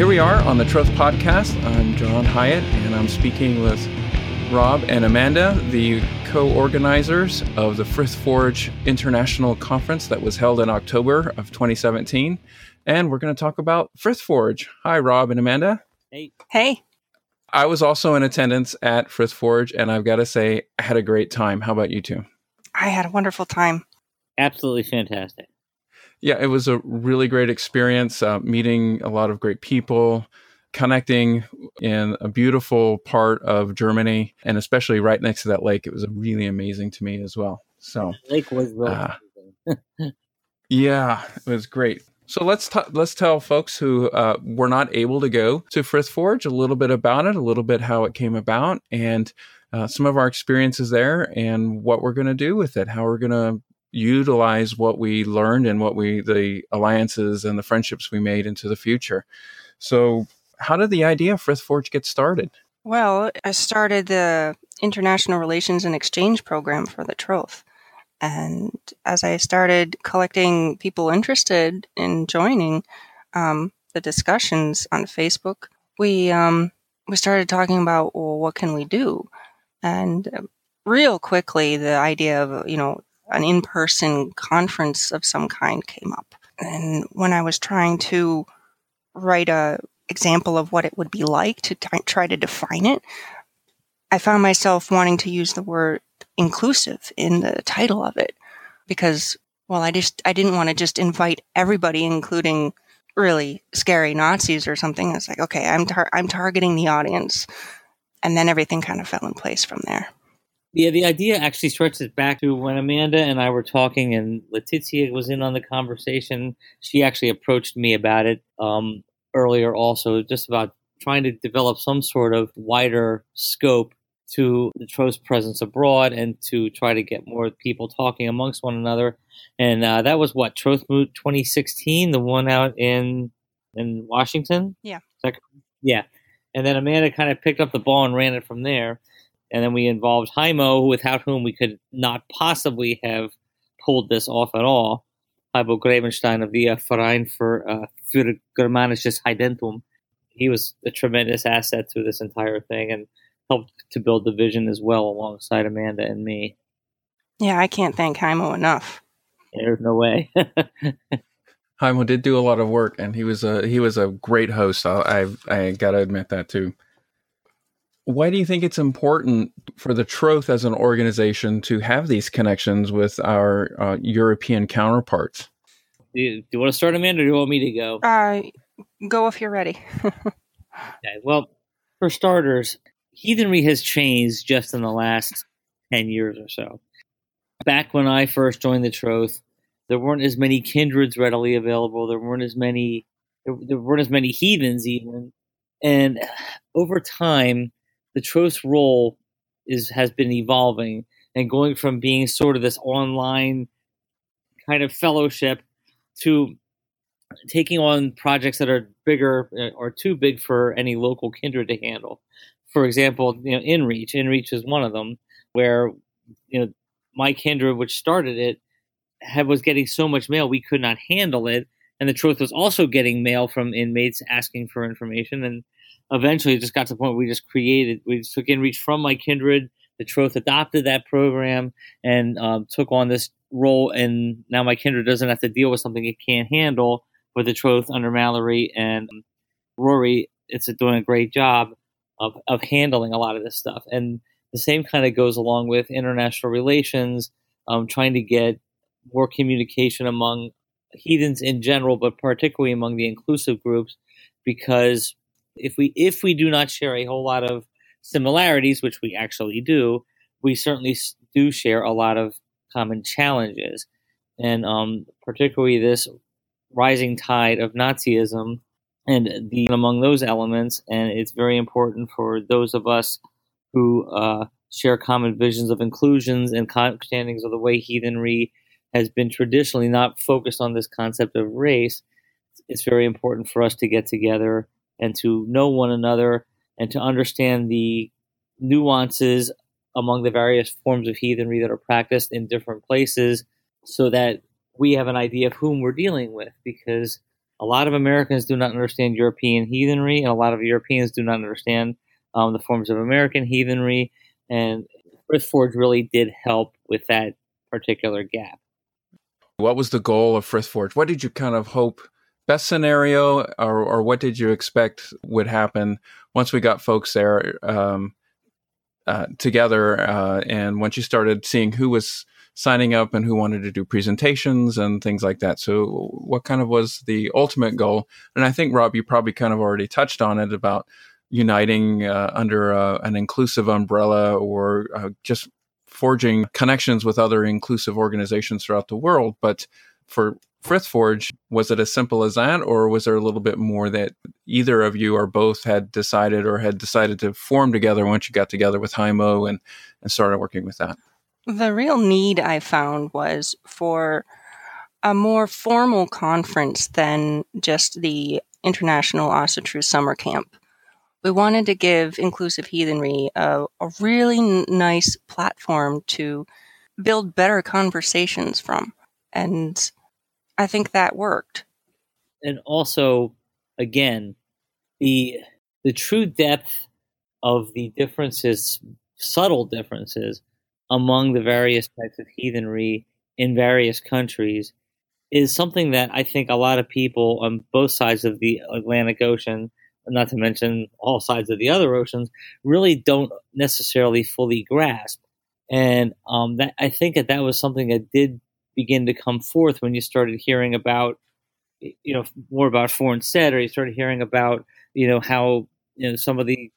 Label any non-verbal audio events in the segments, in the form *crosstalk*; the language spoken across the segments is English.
here we are on the Troth Podcast. I'm John Hyatt, and I'm speaking with Rob and Amanda, the co organizers of the Frith Forge International Conference that was held in October of 2017. And we're going to talk about Frith Forge. Hi, Rob and Amanda. Hey. Hey. I was also in attendance at Frith Forge, and I've got to say, I had a great time. How about you two? I had a wonderful time. Absolutely fantastic. Yeah, it was a really great experience, uh, meeting a lot of great people, connecting in a beautiful part of Germany, and especially right next to that lake. It was really amazing to me as well. So, lake was really uh, *laughs* yeah, it was great. So let's t- let's tell folks who uh, were not able to go to Frith Forge a little bit about it, a little bit how it came about, and uh, some of our experiences there, and what we're going to do with it, how we're going to utilize what we learned and what we the alliances and the friendships we made into the future. So, how did the idea of Frith Forge get started? Well, I started the International Relations and Exchange Program for the Troth. And as I started collecting people interested in joining um, the discussions on Facebook, we um, we started talking about well, what can we do, and uh, real quickly the idea of you know an in-person conference of some kind came up. And when I was trying to write a example of what it would be like to t- try to define it, I found myself wanting to use the word inclusive in the title of it because well I just I didn't want to just invite everybody including really scary Nazis or something. It's like okay, I'm tar- I'm targeting the audience. And then everything kind of fell in place from there. Yeah, the idea actually stretches back to when Amanda and I were talking, and Letizia was in on the conversation. She actually approached me about it um, earlier, also, just about trying to develop some sort of wider scope to the Troth's presence abroad and to try to get more people talking amongst one another. And uh, that was what Troth Moot 2016, the one out in in Washington. Yeah, yeah. And then Amanda kind of picked up the ball and ran it from there and then we involved Haimo, without whom we could not possibly have pulled this off at all. Haimo Grebenstein of the uh, Verein für, uh, für Germanisches Heidentum. He was a tremendous asset to this entire thing and helped to build the vision as well alongside Amanda and me. Yeah, I can't thank Haimo enough. There's no way. *laughs* Haimo did do a lot of work, and he was a he was a great host. I I, I got to admit that too. Why do you think it's important for the Troth as an organization to have these connections with our uh, European counterparts? Do you, do you, want to start, Amanda, or do you want me to go? Uh, go if you're ready. *laughs* okay, well, for starters, heathenry has changed just in the last 10 years or so. Back when I first joined the Troth, there weren't as many kindreds readily available. There weren't as many, there, there weren't as many heathens even. And over time, the Troth's role is has been evolving and going from being sort of this online kind of fellowship to taking on projects that are bigger uh, or too big for any local kindred to handle. For example, you know, InReach. InReach is one of them where you know my kindred, which started it, had, was getting so much mail we could not handle it, and the Troth was also getting mail from inmates asking for information and eventually it just got to the point where we just created, we took InReach from my kindred. The Troth adopted that program and um, took on this role, and now my kindred doesn't have to deal with something it can't handle. With the Troth under Mallory and Rory, it's doing a great job of, of handling a lot of this stuff. And the same kind of goes along with international relations, um, trying to get more communication among heathens in general, but particularly among the inclusive groups, because if we if we do not share a whole lot of similarities, which we actually do, we certainly do share a lot of common challenges, and um, particularly this rising tide of Nazism and the among those elements. And it's very important for those of us who uh, share common visions of inclusions and understandings of the way heathenry has been traditionally not focused on this concept of race. It's very important for us to get together and to know one another and to understand the nuances among the various forms of heathenry that are practiced in different places so that we have an idea of whom we're dealing with because a lot of Americans do not understand European heathenry, and a lot of Europeans do not understand um, the forms of American heathenry. And Frithforge really did help with that particular gap. What was the goal of Frithforge? What did you kind of hope? Best scenario, or, or what did you expect would happen once we got folks there um, uh, together? Uh, and once you started seeing who was signing up and who wanted to do presentations and things like that. So, what kind of was the ultimate goal? And I think, Rob, you probably kind of already touched on it about uniting uh, under uh, an inclusive umbrella or uh, just forging connections with other inclusive organizations throughout the world. But for Frithforge, was it as simple as that, or was there a little bit more that either of you or both had decided or had decided to form together once you got together with Haimo and, and started working with that? The real need I found was for a more formal conference than just the International Asatru Summer Camp. We wanted to give Inclusive Heathenry a, a really n- nice platform to build better conversations from. And I think that worked. And also, again, the the true depth of the differences, subtle differences among the various types of heathenry in various countries is something that I think a lot of people on both sides of the Atlantic Ocean, not to mention all sides of the other oceans, really don't necessarily fully grasp. And um, that I think that that was something that did begin to come forth when you started hearing about, you know, more about Fornsed, or you started hearing about, you know, how you know some of the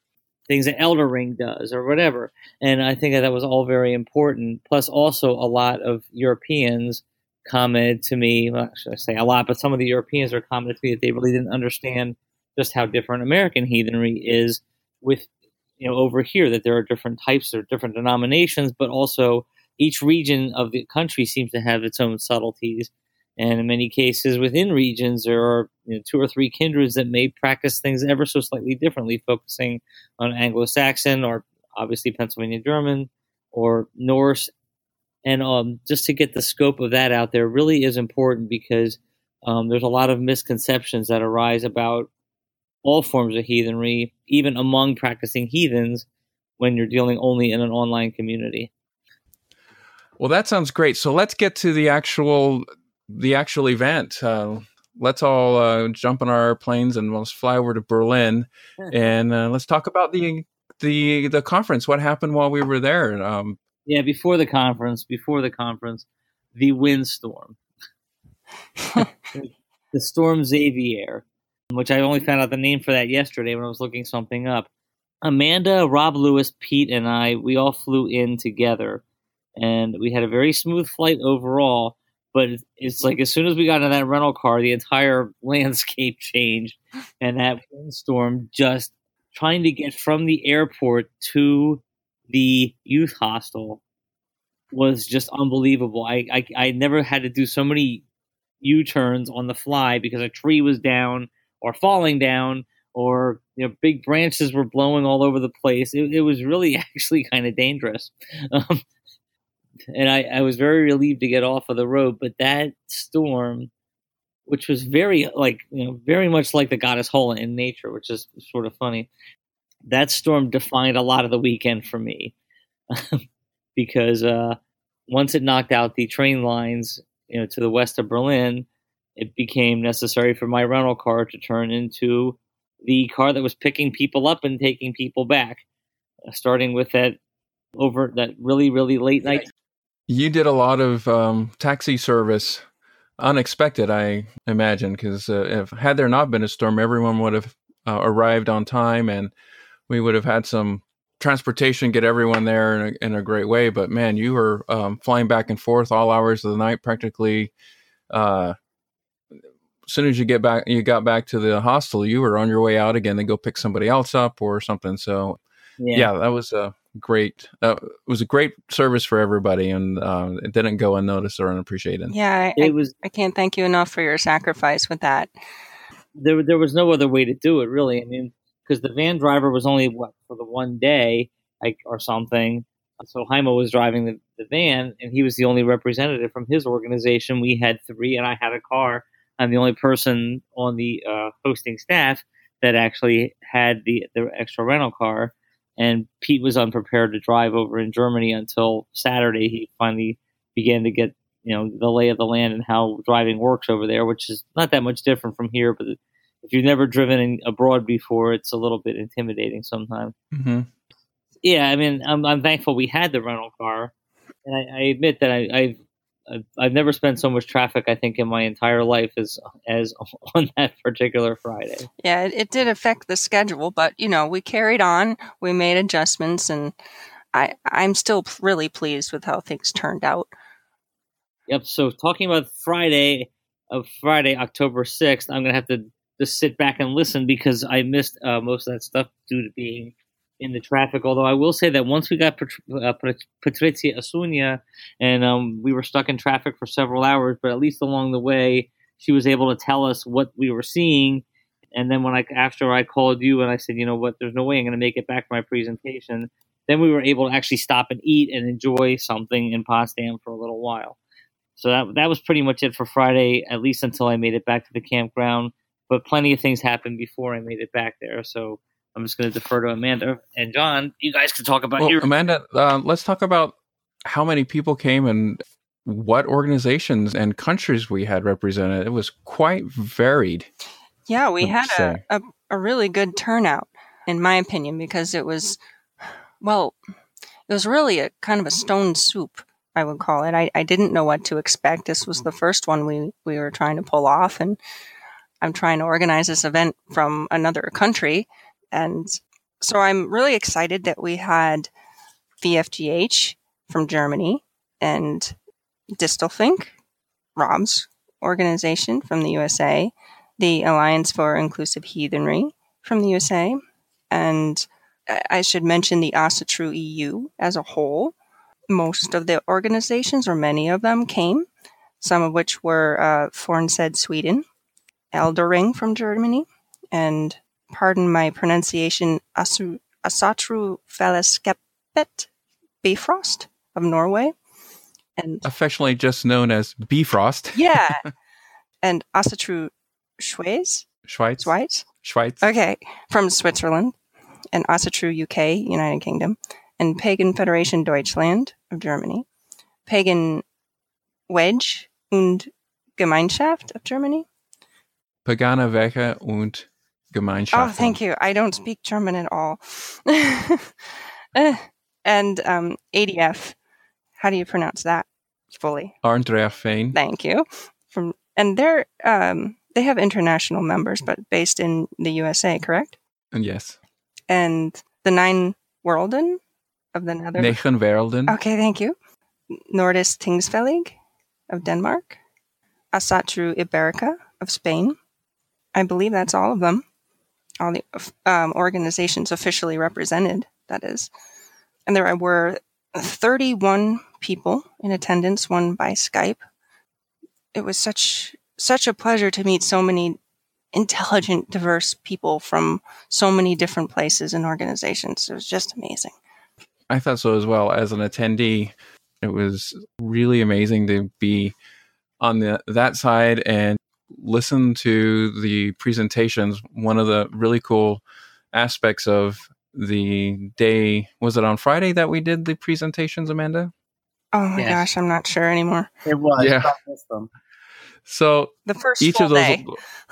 things that Elder Ring does or whatever. And I think that, that was all very important. Plus, also a lot of Europeans commented to me, well, I say a lot, but some of the Europeans are commented to me that they really didn't understand just how different American heathenry is with, you know, over here, that there are different types or different denominations, but also each region of the country seems to have its own subtleties. And in many cases, within regions, there are you know, two or three kindreds that may practice things ever so slightly differently, focusing on Anglo Saxon or obviously Pennsylvania German or Norse. And um, just to get the scope of that out there really is important because um, there's a lot of misconceptions that arise about all forms of heathenry, even among practicing heathens, when you're dealing only in an online community. Well, that sounds great. So let's get to the actual the actual event. Uh, let's all uh, jump on our planes and let's fly over to Berlin, and uh, let's talk about the the the conference. What happened while we were there? Um, yeah, before the conference, before the conference, the windstorm, *laughs* the storm Xavier, which I only found out the name for that yesterday when I was looking something up. Amanda, Rob Lewis, Pete, and I, we all flew in together, and we had a very smooth flight overall but it's like as soon as we got in that rental car, the entire *laughs* landscape changed, and that windstorm just trying to get from the airport to the youth hostel was just unbelievable. I I, I never had to do so many U turns on the fly because a tree was down or falling down or you know big branches were blowing all over the place. It, it was really *laughs* actually kind of dangerous. Um, and I, I was very relieved to get off of the road. But that storm, which was very like you know very much like the goddess Hola in nature, which is sort of funny. That storm defined a lot of the weekend for me *laughs* because uh, once it knocked out the train lines, you know, to the west of Berlin, it became necessary for my rental car to turn into the car that was picking people up and taking people back, uh, starting with that over that really really late night you did a lot of um, taxi service, unexpected, I imagine, because uh, if had there not been a storm, everyone would have uh, arrived on time, and we would have had some transportation get everyone there in a, in a great way. But man, you were um, flying back and forth all hours of the night, practically. Uh, as soon as you get back, you got back to the hostel, you were on your way out again to go pick somebody else up or something. So, yeah, yeah that was a great. Uh, it was a great service for everybody, and uh, it didn't go unnoticed or unappreciated. Yeah, I, it was. I can't thank you enough for your sacrifice with that. There, there was no other way to do it, really. I mean, because the van driver was only what for the one day, like or something. So Haimo was driving the, the van, and he was the only representative from his organization. We had three, and I had a car I'm the only person on the uh, hosting staff that actually had the the extra rental car. And Pete was unprepared to drive over in Germany until Saturday. He finally began to get you know the lay of the land and how driving works over there, which is not that much different from here. But if you've never driven in, abroad before, it's a little bit intimidating sometimes. Mm-hmm. Yeah, I mean, I'm, I'm thankful we had the rental car, and I, I admit that I, I've I've, I've never spent so much traffic I think in my entire life as as *laughs* on that particular Friday. Yeah, it, it did affect the schedule, but you know we carried on, we made adjustments, and I I'm still really pleased with how things turned out. Yep. So talking about Friday of Friday, October sixth, I'm gonna have to just sit back and listen because I missed uh, most of that stuff due to being in the traffic. Although I will say that once we got uh, Patrizia Asunia and um, we were stuck in traffic for several hours, but at least along the way, she was able to tell us what we were seeing. And then when I after I called you and I said, you know what, there's no way I'm going to make it back for my presentation. Then we were able to actually stop and eat and enjoy something in Potsdam for a little while. So that that was pretty much it for Friday, at least until I made it back to the campground. But plenty of things happened before I made it back there. So I'm just going to defer to Amanda and John. You guys can talk about well, your. Amanda, uh, let's talk about how many people came and what organizations and countries we had represented. It was quite varied. Yeah, we had a, a, a really good turnout, in my opinion, because it was, well, it was really a kind of a stone soup. I would call it. I, I didn't know what to expect. This was the first one we, we were trying to pull off, and I'm trying to organize this event from another country. And so I'm really excited that we had VFGH from Germany and Distelfink, Rob's organization from the USA, the Alliance for Inclusive Heathenry from the USA, and I should mention the Asatru EU as a whole. Most of the organizations, or many of them, came, some of which were uh, Fornsed Sweden, Eldaring from Germany, and pardon my pronunciation, Asu, Asatru Fellesskapet Bifrost of Norway. And affectionately just known as Bifrost. yeah. *laughs* And Asatru Schweiz. Schweiz. Schweiz. Schweiz. Okay. From Switzerland. And Asatru UK, United Kingdom. And Pagan Federation Deutschland of Germany. Pagan Wedge und Gemeinschaft of Germany. Pagana Werke und Gemeinschaft. Oh, thank you. I don't speak German at all. *laughs* and um, ADF, how do you pronounce that fully? Ár nDraíocht Féin. Thank you. From and they're um, they have international members, but based in the USA, correct? And yes. And the nine Worlden of the Netherlands. Negen Werelden. Okay, thank you. Nordis Tingsvelig of Denmark. Asatru Iberica of Spain. I believe that's all of them all the um, organizations officially represented, that is. And there were 31 people in attendance, one by Skype. It was such such a pleasure to meet so many intelligent, diverse people from so many different places and organizations. It was just amazing. I thought so as well. As an attendee, it was really amazing to be on the that side and listen to the presentations, one of the really cool aspects of the day was it on Friday that we did the presentations, Amanda? Oh my gosh, I'm not sure anymore. It was. Yeah. So the first each of those, day.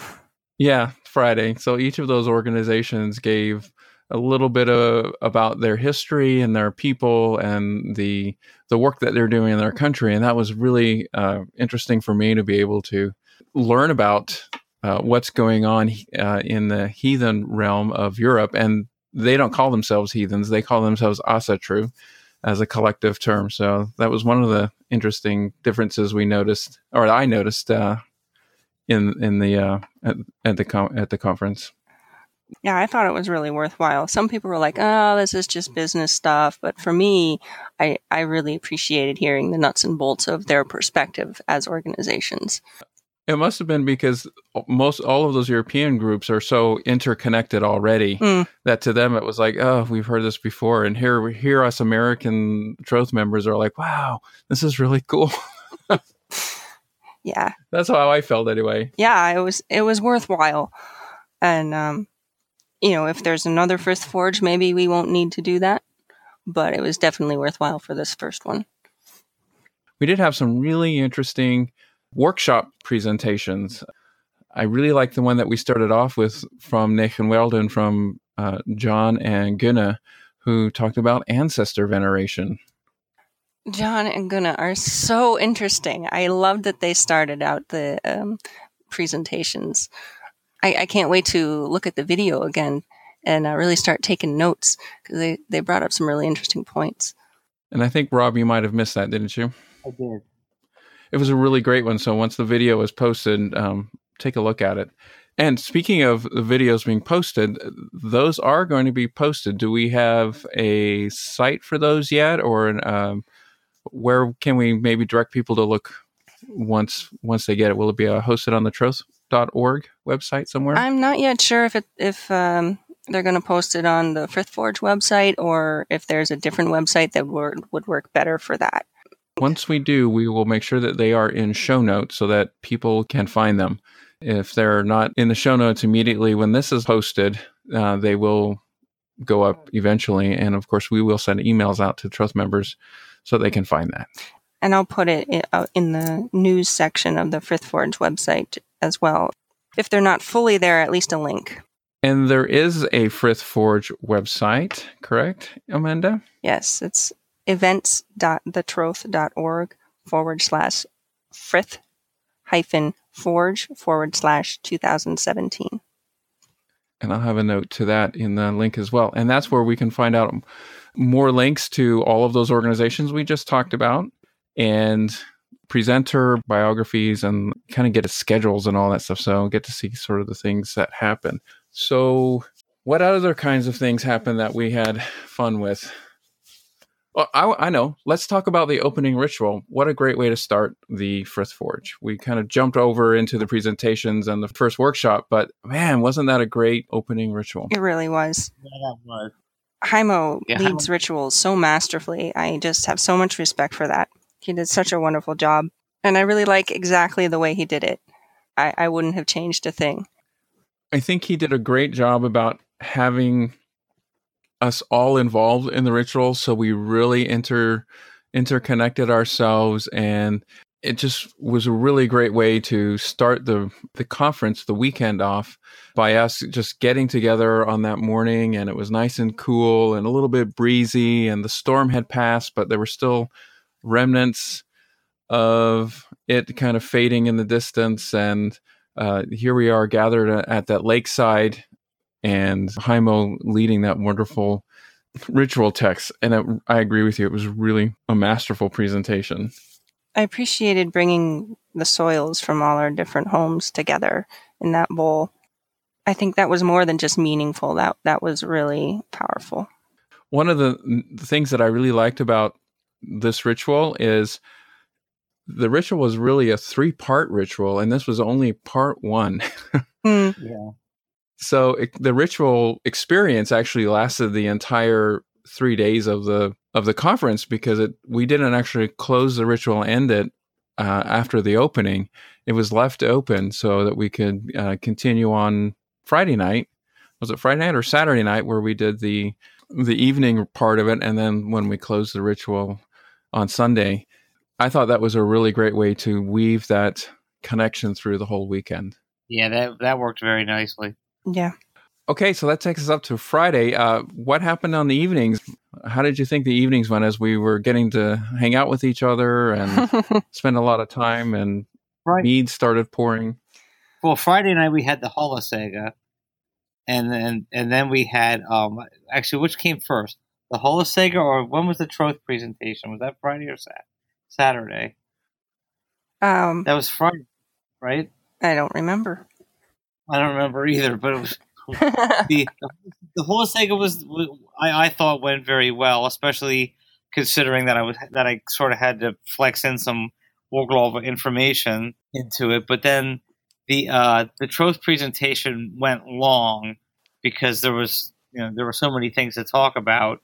*laughs* yeah, Friday. So each of those organizations gave a little bit of about their history and their people and the the work that they're doing in their country, and that was really uh, interesting for me to be able to learn about uh, what's going on uh, in the heathen realm of Europe. And they don't call themselves heathens, they call themselves Asatru as a collective term. So that was one of the interesting differences we noticed, or I noticed uh, in in the uh, at, at the com- at the conference. Yeah, I thought it was really worthwhile. Some people were like, "Oh, this is just business stuff," but for me, I I really appreciated hearing the nuts and bolts of their perspective as organizations. It must have been because most all of those European groups are so interconnected already mm. that to them it was like, oh, we've heard this before, and here we here us American Troth members are like, wow, this is really cool. Yeah. *laughs* That's how I felt anyway. Yeah, it was it was worthwhile. And um you know, if there's another Frith Forge, maybe we won't need to do that. But it was definitely worthwhile for this first one. We did have some really interesting workshop presentations. I really like the one that we started off with from Nathan Weldon from uh, John and Gunna, who talked about ancestor veneration. John and Gunna are so interesting. I love that they started out the um, presentations. I, I, can't wait to look at the video again and uh, really start taking notes because they, they brought up some really interesting points. And I think, Rob, you might have missed that, didn't you? I did. It was a really great one. So once the video is posted, um, take a look at it. And speaking of the videos being posted, those are going to be posted. Do we have a site for those yet, or um, where can we maybe direct people to look once once they get it? Will it be uh, hosted on the troth.org website somewhere? I'm not yet sure if it, if um, they're going to post it on the Frith Forge website or if there's a different website that would would work better for that. Once we do, we will make sure that they are in show notes so that people can find them. If they're not in the show notes immediately when this is posted, uh, they will go up eventually. And of course, we will send emails out to Troth members so they can find that. And I'll put it uh, in the news section of the Frith Forge website as well. If they're not fully there, at least a link. And there is a Frith Forge website, correct, Amanda? Yes, it's events.thetroth.org forward slash frith hyphen forge forward slash 2017. And I'll have a note to that in the link as well. And that's where we can find out more links to all of those organizations we just talked about and presenter biographies and kind of get schedules and all that stuff. So get to see sort of the things that happen. So, what other kinds of things happen that we had fun with? Well, I, I, know. Let's talk about the opening ritual. What a great way to start the Frith Forge. We kind of jumped over into the presentations and the first workshop, but man, wasn't that a great opening ritual? It really was. Yeah, that was. Haimo yeah, leads Haimo. rituals so masterfully. I just have so much respect for that. He did such a wonderful job. And I really like exactly the way he did it. I, I wouldn't have changed a thing. I think he did a great job about having us all involved in the ritual so we really inter interconnected ourselves and it just was a really great way to start the the conference the weekend off by us just getting together on that morning and it was nice and cool and a little bit breezy and the storm had passed but there were still remnants of it kind of fading in the distance and uh, here we are gathered at that lakeside and Haimo leading that wonderful ritual text. And it, I agree with you. It was really a masterful presentation. I appreciated bringing the soils from all our different homes together in that bowl. I think that was more than just meaningful. That that was really powerful. One of the, the things that I really liked about this ritual is the ritual was really a three part ritual, and this was only part one. *laughs* mm. Yeah. So it, the ritual experience actually lasted the entire three days of the of the conference because it we didn't actually close the ritual and end it uh, after the opening. It was left open so that we could uh, continue on Friday night. Was it Friday night or Saturday night where we did the the evening part of it, and then when we closed the ritual on Sunday, I thought that was a really great way to weave that connection through the whole weekend. Yeah, that that worked very nicely. Yeah. Okay, so that takes us up to Friday. Uh, what happened on the evenings? How did you think the evenings went as we were getting to hang out with each other and *laughs* spend a lot of time and right. mead started pouring? Well, Friday night we had the Holasaga, and then and then we had um actually which came first, the Holasaga or when was the Troth presentation? Was that Friday or Sat- Saturday? Um, that was Friday, right? I don't remember. I don't remember either, but it was *laughs* the the Holasaga was, I, I thought went very well, especially considering that I was that I sort of had to flex in some Warglova information into it. But then the uh, the Troth presentation went long because there was you know there were so many things to talk about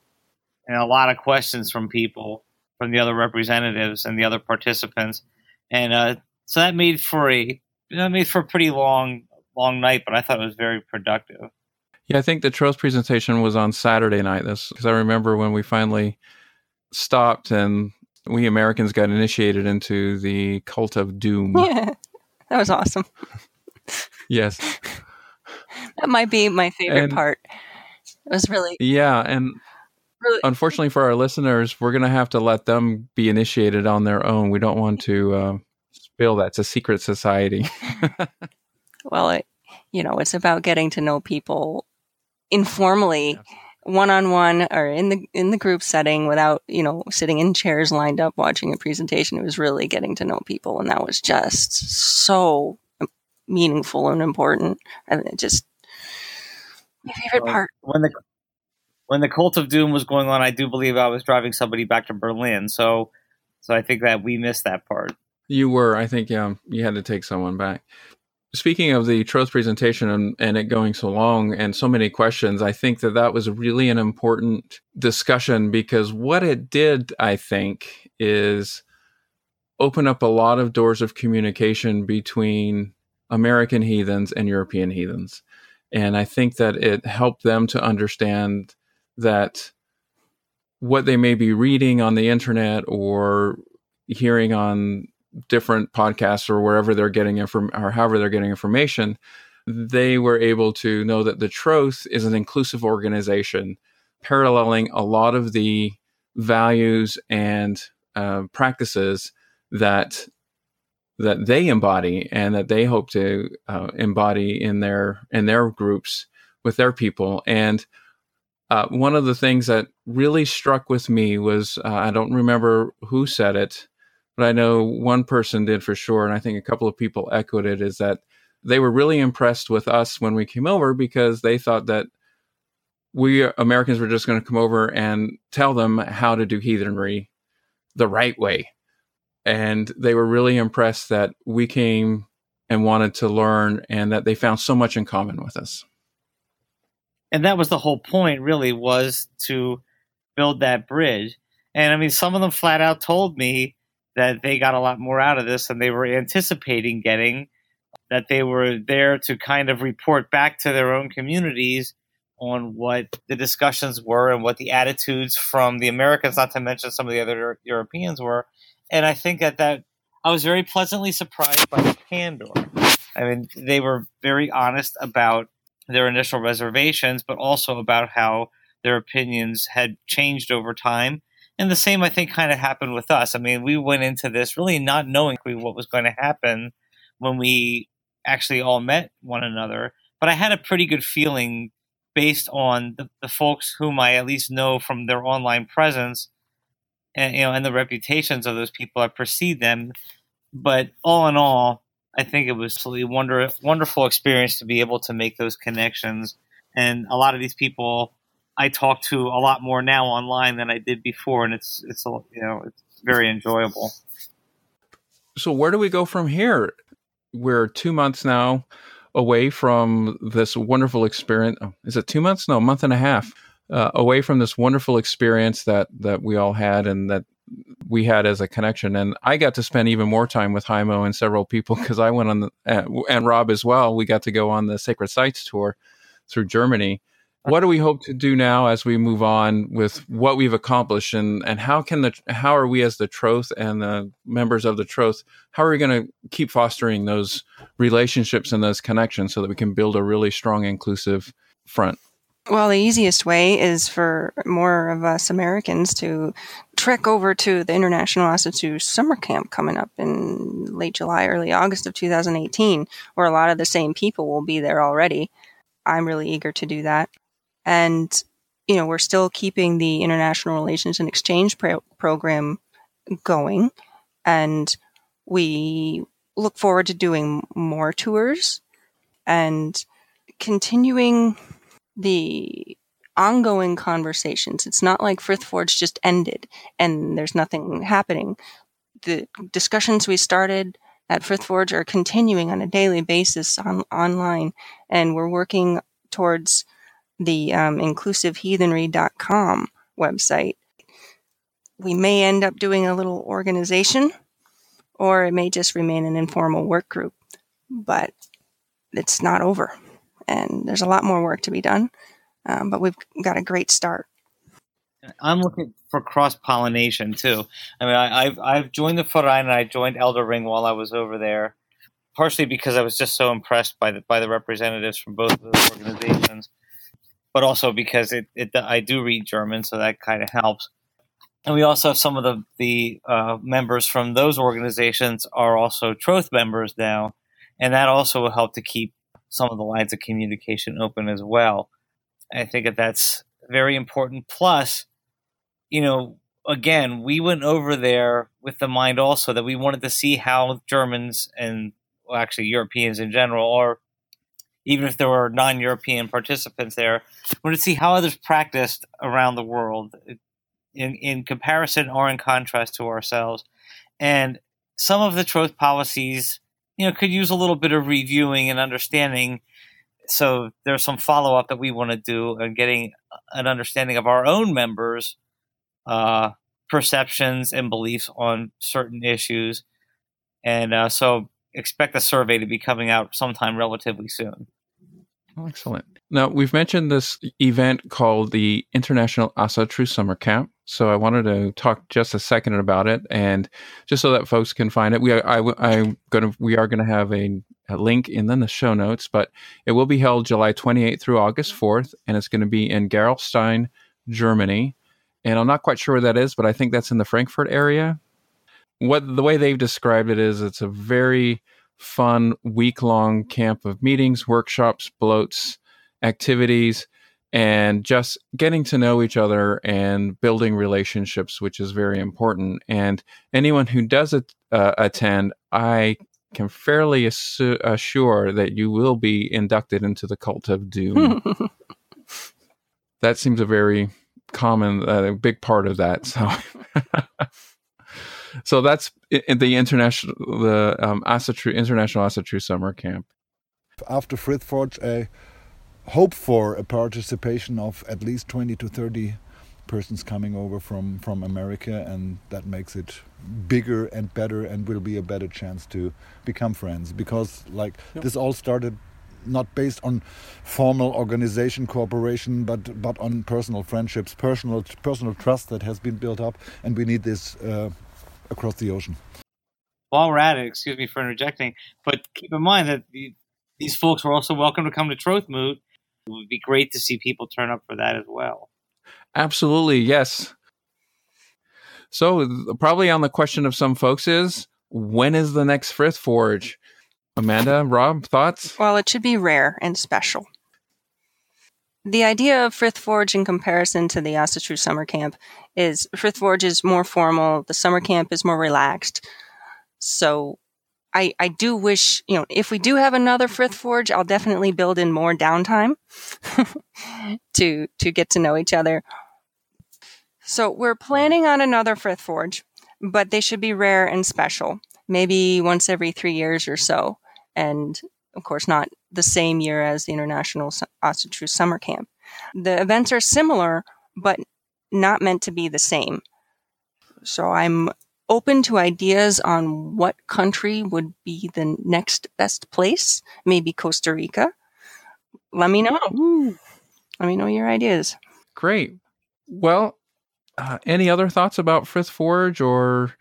and a lot of questions from people from the other representatives and the other participants. And uh, so that made for a that made for a pretty long long night, but I thought it was very productive. Yeah, I think the Troth presentation was on Saturday night. This because I remember when we finally stopped and we Americans got initiated into the cult of doom. Yeah, *laughs* that was awesome. *laughs* yes, that might be my favorite And- part. It was really, yeah, and really. unfortunately for our listeners, we're going to have to let them be initiated on their own. We don't want to uh, spill that. It's a secret society. *laughs* Well, it, you know, it's about getting to know people informally, one on one, or in the in the group setting, without you know sitting in chairs lined up watching a presentation. It was really getting to know people, and that was just so meaningful and important. And it just my favorite Well, part. when the when the cult of doom was going on, I do believe I was driving somebody back to Berlin. So so I think that we missed that part. You were, I think, yeah, you had to take someone back. Speaking of the Troth presentation and, and it going so long and so many questions, I think that that was really an important discussion because what it did, I think, is open up a lot of doors of communication between American heathens and European heathens. And I think that it helped them to understand that what they may be reading on the internet or hearing on different podcasts or wherever they're getting inform or however they're getting information, they were able to know that the Troth is an inclusive organization, paralleling a lot of the values and uh, practices that that they embody and that they hope to uh, embody in their in their groups with their people. And uh, one of the things that really struck with me was uh, I don't remember who said it, but I know one person did for sure, and I think a couple of people echoed it. Is that they were really impressed with us when we came over because they thought that we Americans were just going to come over and tell them how to do heathenry the right way. And they were really impressed that we came and wanted to learn and that they found so much in common with us. and that was the whole point really was to build that bridge and i mean some of them flat out told me that they got a lot more out of this than they were anticipating getting that they were there to kind of report back to their own communities on what the discussions were and what the attitudes from the americans not to mention some of the other europeans were and i think that that i was very pleasantly surprised by the candor i mean they were very honest about their initial reservations, but also about how their opinions had changed over time. And the same, I think, kind of happened with us. I mean, we went into this really not knowing what was going to happen when we actually all met one another. But I had a pretty good feeling based on the, the folks whom I at least know from their online presence and you know and the reputations of those people. I perceive them. But all in all, I think it was a wonder, wonderful experience to be able to make those connections. And a lot of these people I talk to a lot more now online than I did before, and it's it's you know it's very enjoyable. So where do we go from here? We're two months now away from this wonderful experience. oh, Is it two months? No, a month and a half uh, away from this wonderful experience that that we all had and that we had as a connection. And I got to spend even more time with Haimo and several people *laughs* because I went on the and, and Rob as well. We got to go on the Sacred Sites tour through Germany. What do we hope to do now as we move on with what we've accomplished, and and how can the how are we as the Troth and the members of the Troth how are we going to keep fostering those relationships and those connections so that we can build a really strong, inclusive front? Well, the easiest way is for more of us Americans to trek over to the International Asatru summer camp coming up in late July, early August of 2018, where a lot of the same people will be there already. I'm really eager to do that. And, you know, we're still keeping the International Relations and Exchange pro- program going. And we look forward to doing more tours and continuing the ongoing conversations. It's not like Frith Forge just ended and there's nothing happening. The discussions we started at Frith Forge are continuing on a daily basis on, online, and we're working towards the um, inclusiveheathenry.com website. We may end up doing a little organization or it may just remain an informal work group. But it's not over, and there's a lot more work to be done. Um, but we've got a great start. I'm looking for cross pollination too. I mean, I, have I've joined the Verein and I joined Elder Ring while I was over there, partially because I was just so impressed by the by the representatives from both of those organizations, but also because it, it I do read German, so that kind of helps. And we also have some of the the uh, members from those organizations are also Troth members now, and that also will help to keep some of the lines of communication open as well. I think that that's very important. Plus, you know, again, we went over there with the mind also that we wanted to see how Germans and well, actually Europeans in general, or even if there were non-European participants there, we wanted to see how others practiced around the world in, in comparison or in contrast to ourselves. And some of the troth policies, you know, could use a little bit of reviewing and understanding so there's some follow up that we want to do and getting an understanding of our own members' uh, perceptions and beliefs on certain issues. And uh, so expect the survey to be coming out sometime relatively soon. Oh, excellent. Now, we've mentioned this event called the International Asatru Summer Camp. So I wanted to talk just a second about it, and just so that folks can find it, we I, I, going to we are going to have a a link in the show notes, but it will be held July 28th through August 4th, and it's going to be in Gerolstein, Germany. And I'm not quite sure where that is, but I think that's in the Frankfurt area. What the way they've described it is it's a very fun week long camp of meetings, workshops, blots, activities, and just getting to know each other and building relationships, which is very important. And anyone who does uh, attend, I can fairly assu- assure that you will be inducted into the cult of doom. *laughs* that seems a very common, uh, big part of that. So, *laughs* so that's in the international, the um, Asatru, International Asatru Summer Camp. After Frithforge, I hope for a participation of at least 20 to 30 persons coming over from from America, and that makes it bigger and better, and will be a better chance to become friends. Because like yep. this all started not based on formal organization cooperation, but but on personal friendships, personal personal trust that has been built up, and we need this uh, across the ocean. While we're at it, excuse me for interjecting, but keep in mind that the, these folks are also welcome to come to Troth Moot. It would be great to see people turn up for that as well. Absolutely, yes. So probably on the question of some folks is when is the next Frith Forge? Amanda, Rob, thoughts? Well, it should be rare and special. The idea of Frith Forge in comparison to the Asatru summer camp is Frith Forge is more formal, the summer camp is more relaxed. So I, I do wish, you know, if we do have another Frith Forge, I'll definitely build in more downtime *laughs* to to get to know each other. So we're planning on another Frith Forge, but they should be rare and special. Maybe once every three years or so. And of course, not the same year as the International Asatru Summer Camp. The events are similar, but not meant to be the same. So I'm open to ideas on what country would be the next best place. Maybe Costa Rica. Let me know. Let me know your ideas. Great. Well, uh, any other thoughts about Frith Forge or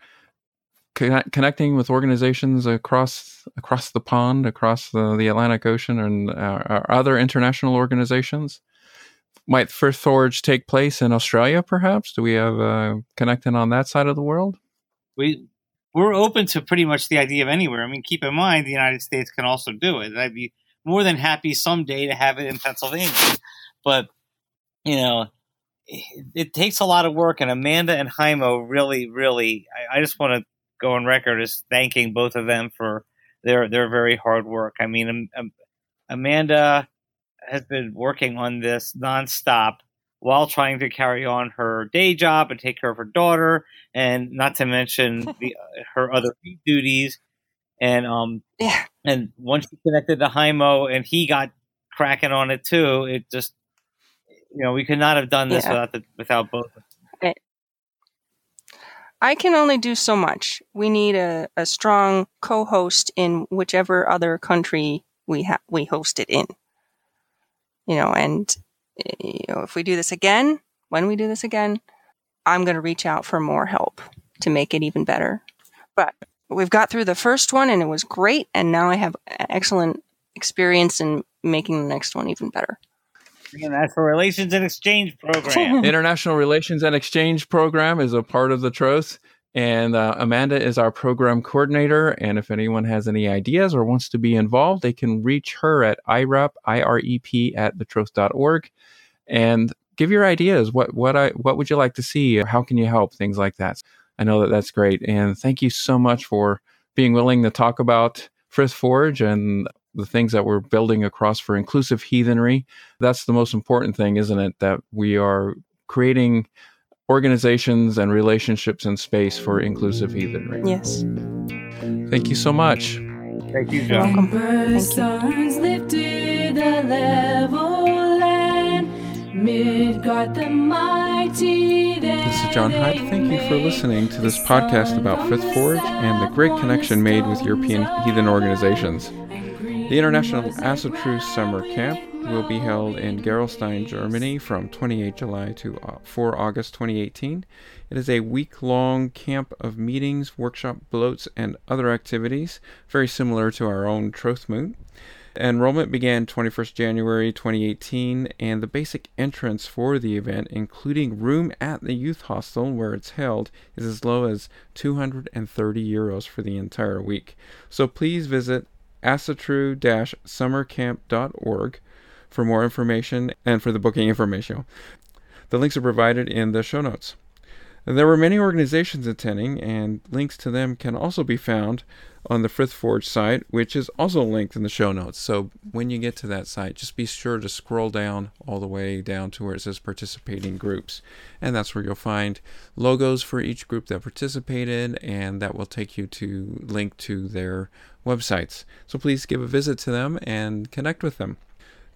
connecting with organizations across across the pond, across the, the Atlantic Ocean, and uh, other international organizations? Might Frith Forge take place in Australia, perhaps? Do we have uh, connecting on that side of the world? We we're open to pretty much the idea of anywhere. I mean, keep in mind the United States can also do it. I'd be more than happy someday to have it in Pennsylvania, but you know, it, takes a lot of work, and Amanda and Haimo really, really, I, I just want to go on record as thanking both of them for their their very hard work. I mean, um, um, Amanda has been working on this nonstop while trying to carry on her day job and take care of her daughter, and not to mention *laughs* the, her other duties. And um, yeah. and once she connected to Haimo, and he got cracking on it too, it just you know, we could not have done this yeah. without the without both. I can only do so much. We need a, a strong co-host in whichever other country we ha- we host it in. You know, and you know, if we do this again, when we do this again, I'm going to reach out for more help to make it even better. But we've got through the first one and it was great, and now I have excellent experience in making the next one even better. For Relations and Exchange Program. *laughs* International Relations and Exchange Program is a part of the Troth. And uh, Amanda is our program coordinator. And if anyone has any ideas or wants to be involved, they can reach her at IREP, I-R-E-P at thetroth.org and give your ideas. What, what, I, what would you like to see? How can you help? Things like that. I know that that's great. And thank you so much for being willing to talk about Frith Forge and the things that we're building across for inclusive heathenry. That's the most important thing, isn't it? That we are creating organizations and relationships and space for inclusive heathenry. Yes. Thank you so much. Thank you, John. welcome. Thank Stars lifted the level land, Midgard the mighty. This is John Hyatt. Thank you for listening to this podcast about Frith Forge and the great connection made with European heathen organizations. The International Asatru Summer Camp will be held in Gerolstein, Germany from 28 July to uh, 4 August 2018. It is a week long camp of meetings, workshop blots, and other activities, very similar to our own Trothmoot. Enrollment began 21st January 2018, and the basic entrance for the event, including room at the youth hostel where it's held, is as low as 230 euros for the entire week. So please visit asatru-summercamp.org for more information and for the booking information. The links are provided in the show notes. There were many organizations attending, and links to them can also be found on the Frith Forge site, which is also linked in the show notes. So when you get to that site, just be sure to scroll down all the way down to where it says participating groups. And that's where you'll find logos for each group that participated, and that will take you to link to their websites. So please give a visit to them and connect with them.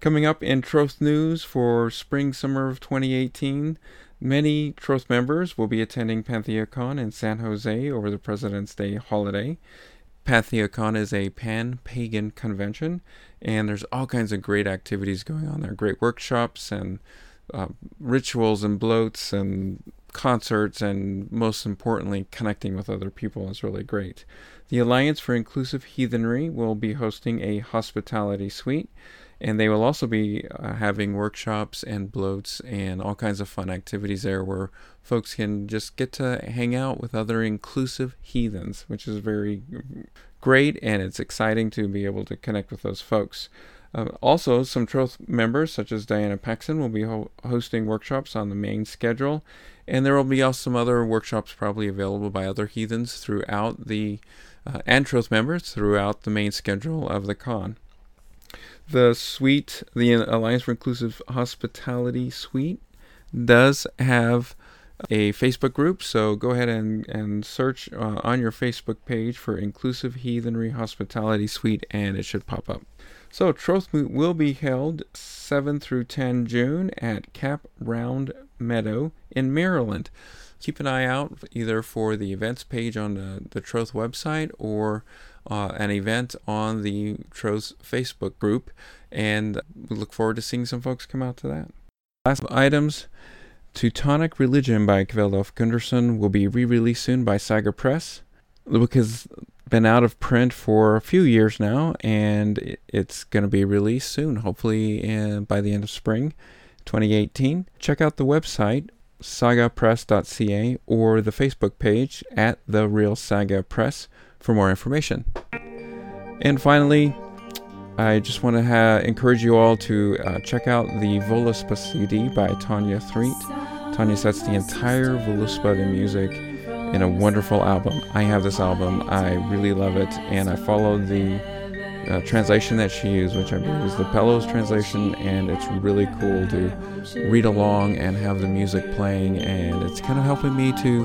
Coming up in Troth News for spring summer of 2018, many Troth members will be attending PantheaCon in San Jose over the President's Day holiday. PantheaCon is a pan pagan convention, and there's all kinds of great activities going on there great workshops and uh, rituals and blots and concerts, and most importantly, connecting with other people is really great. The Alliance for Inclusive Heathenry will be hosting a hospitality suite, and they will also be uh, having workshops and blots and all kinds of fun activities there where folks can just get to hang out with other inclusive heathens, which is very great and it's exciting to be able to connect with those folks. Uh, also, some Troth members, such as Diana Paxson, will be ho- hosting workshops on the main schedule, and there will be also some other workshops probably available by other heathens throughout the uh, and Troth members throughout the main schedule of the con. The suite, the Alliance for Inclusive Hospitality suite, does have a Facebook group, so go ahead and, and search uh, on your Facebook page for Inclusive Heathenry Hospitality Suite, and it should pop up. So, Trothmoot will be held 7 through 10 June at Camp Round Meadow in Maryland. Keep an eye out either for the events page on the, the Troth website or uh, an event on the Troth Facebook group, and we look forward to seeing some folks come out to that. Last items Teutonic Religion by Kveldulf Gundarsson will be re released soon by Saga Press. The book has been out of print for a few years now, and it's going to be released soon, hopefully in, by the end of spring 2018. Check out the website sagapress.ca or the Facebook page at The Real Saga Press for more information. And finally, I just want to ha- encourage you all to uh, check out the Voluspa CD by Tanya Threet. Tanya sets the entire Voluspa to music in a wonderful album. I have this album, I really love it, and I followed the uh, translation that she used, which I believe is the Bellows translation, and it's really cool to read along and have the music playing, and it's kind of helping me to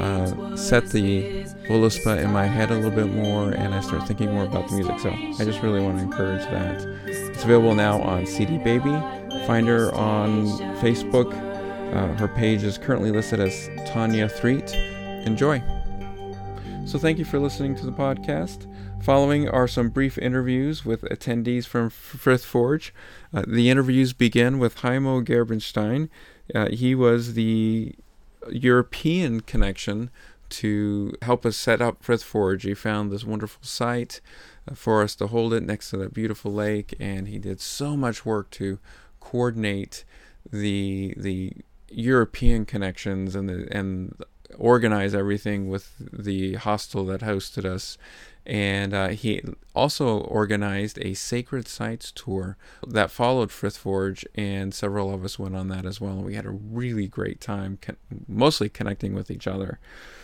uh, set the Voluspa in my head a little bit more, and I start thinking more about the music. So I just really want to encourage that. It's available now on CD Baby. Find her on Facebook. Uh, her page is currently listed as Tanya Threet, Enjoy. So, thank you for listening to the podcast. Following are some brief interviews with attendees from Frith Forge. Uh, the interviews begin with Haimo Grebenstein. Uh, he was the European connection to help us set up Frith Forge. He found this wonderful site uh, for us to hold it next to that beautiful lake, and he did so much work to coordinate the the European connections and the and organize everything with the hostel that hosted us. And uh, he also organized a sacred sites tour that followed Frith Forge, and several of us went on that as well. We had a really great time, con- mostly connecting with each other.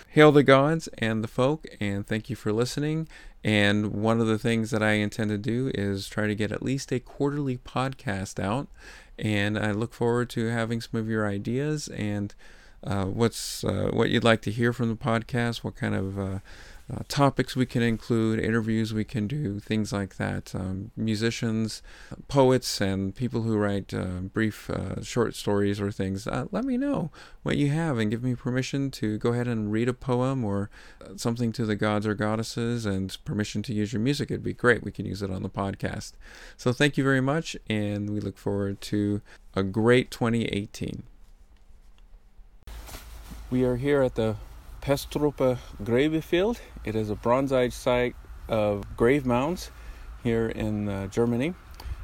Hail the gods and the folk, and thank you for listening. And one of the things that I intend to do is try to get at least a quarterly podcast out. And I look forward to having some of your ideas and uh, what's uh, what you'd like to hear from the podcast, what kind of uh, uh, topics we can include, interviews we can do, things like that. Um, musicians, poets, and people who write brief short stories or things. let me know what you have and give me permission to go ahead and read a poem or something to the gods or goddesses and permission to use your music. It'd be great. We can use it on the podcast. So thank you very much, and we look forward to a great 2018. We are here at the Pestrupe Gravefield. It is a Bronze Age site of grave mounds here in uh, Germany.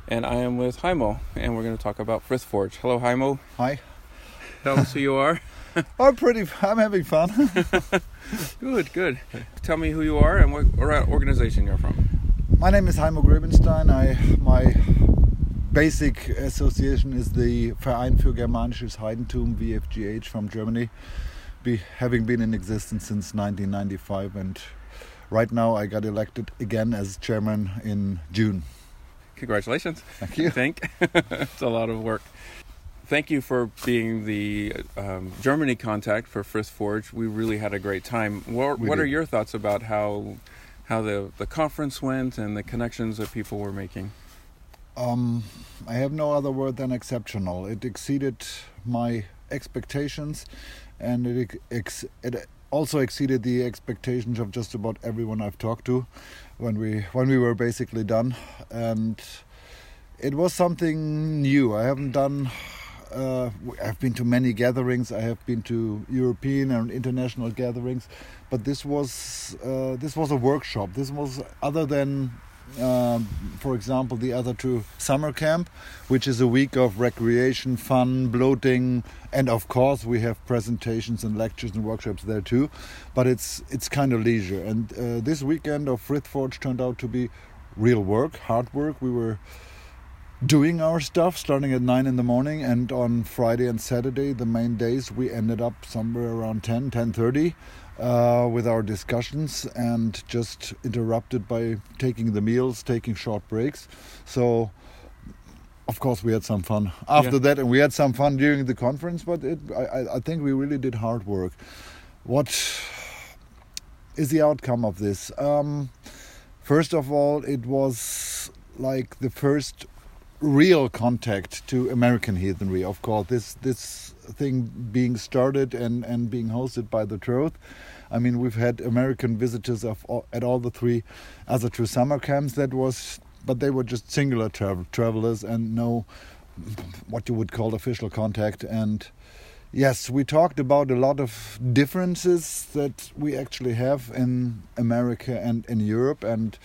And I am with Haimo, and we're going to talk about Frithforge. Hello, Haimo. Hi. Tell us who you are. *laughs* I'm pretty. I'm having fun. *laughs* good, good. Tell me who you are and what organization you're from. My name is Haimo Grebenstein. I my basic association is the Verein für Germanisches Heidentum (VFGH) from Germany be having been in existence since 1995 and right now I got elected again as chairman in June. Congratulations. Thank you. I think *laughs* it's a lot of work. Thank you for being the um, Germany contact for Frith Forge. We really had a great time. What, what are your thoughts about how how the, the conference went and the connections that people were making? Um, I have no other word than exceptional. It exceeded my expectations and it, ex- it also exceeded the expectations of just about everyone I've talked to when we when we were basically done, and it was something new. I haven't done. Uh, I've been to many gatherings. I have been to European and international gatherings, but this was uh, this was a workshop. This was other than um, for example, the Asatru summer camp, which is a week of recreation, fun, bloating, and of course we have presentations and lectures and workshops there too. But it's it's kind of leisure. And uh, this weekend of Frith Forge turned out to be real work, hard work. We were doing our stuff starting at 9 in the morning and on friday and saturday the main days we ended up somewhere around 10 10.30 uh, with our discussions and just interrupted by taking the meals, taking short breaks. So, of course, we had some fun after yeah. that, and we had some fun during the conference. But it, I, I think we really did hard work. What is the outcome of this? Um, first of all, it was like the first real contact to American heathenry. Of course, this this thing being started and and being hosted by the Troth. I mean, we've had American visitors of at all the three Asatru summer camps. That was, but they were just singular travel, travelers and no what you would call official contact and. Yes, we talked about a lot of differences that we actually have in America and in Europe, and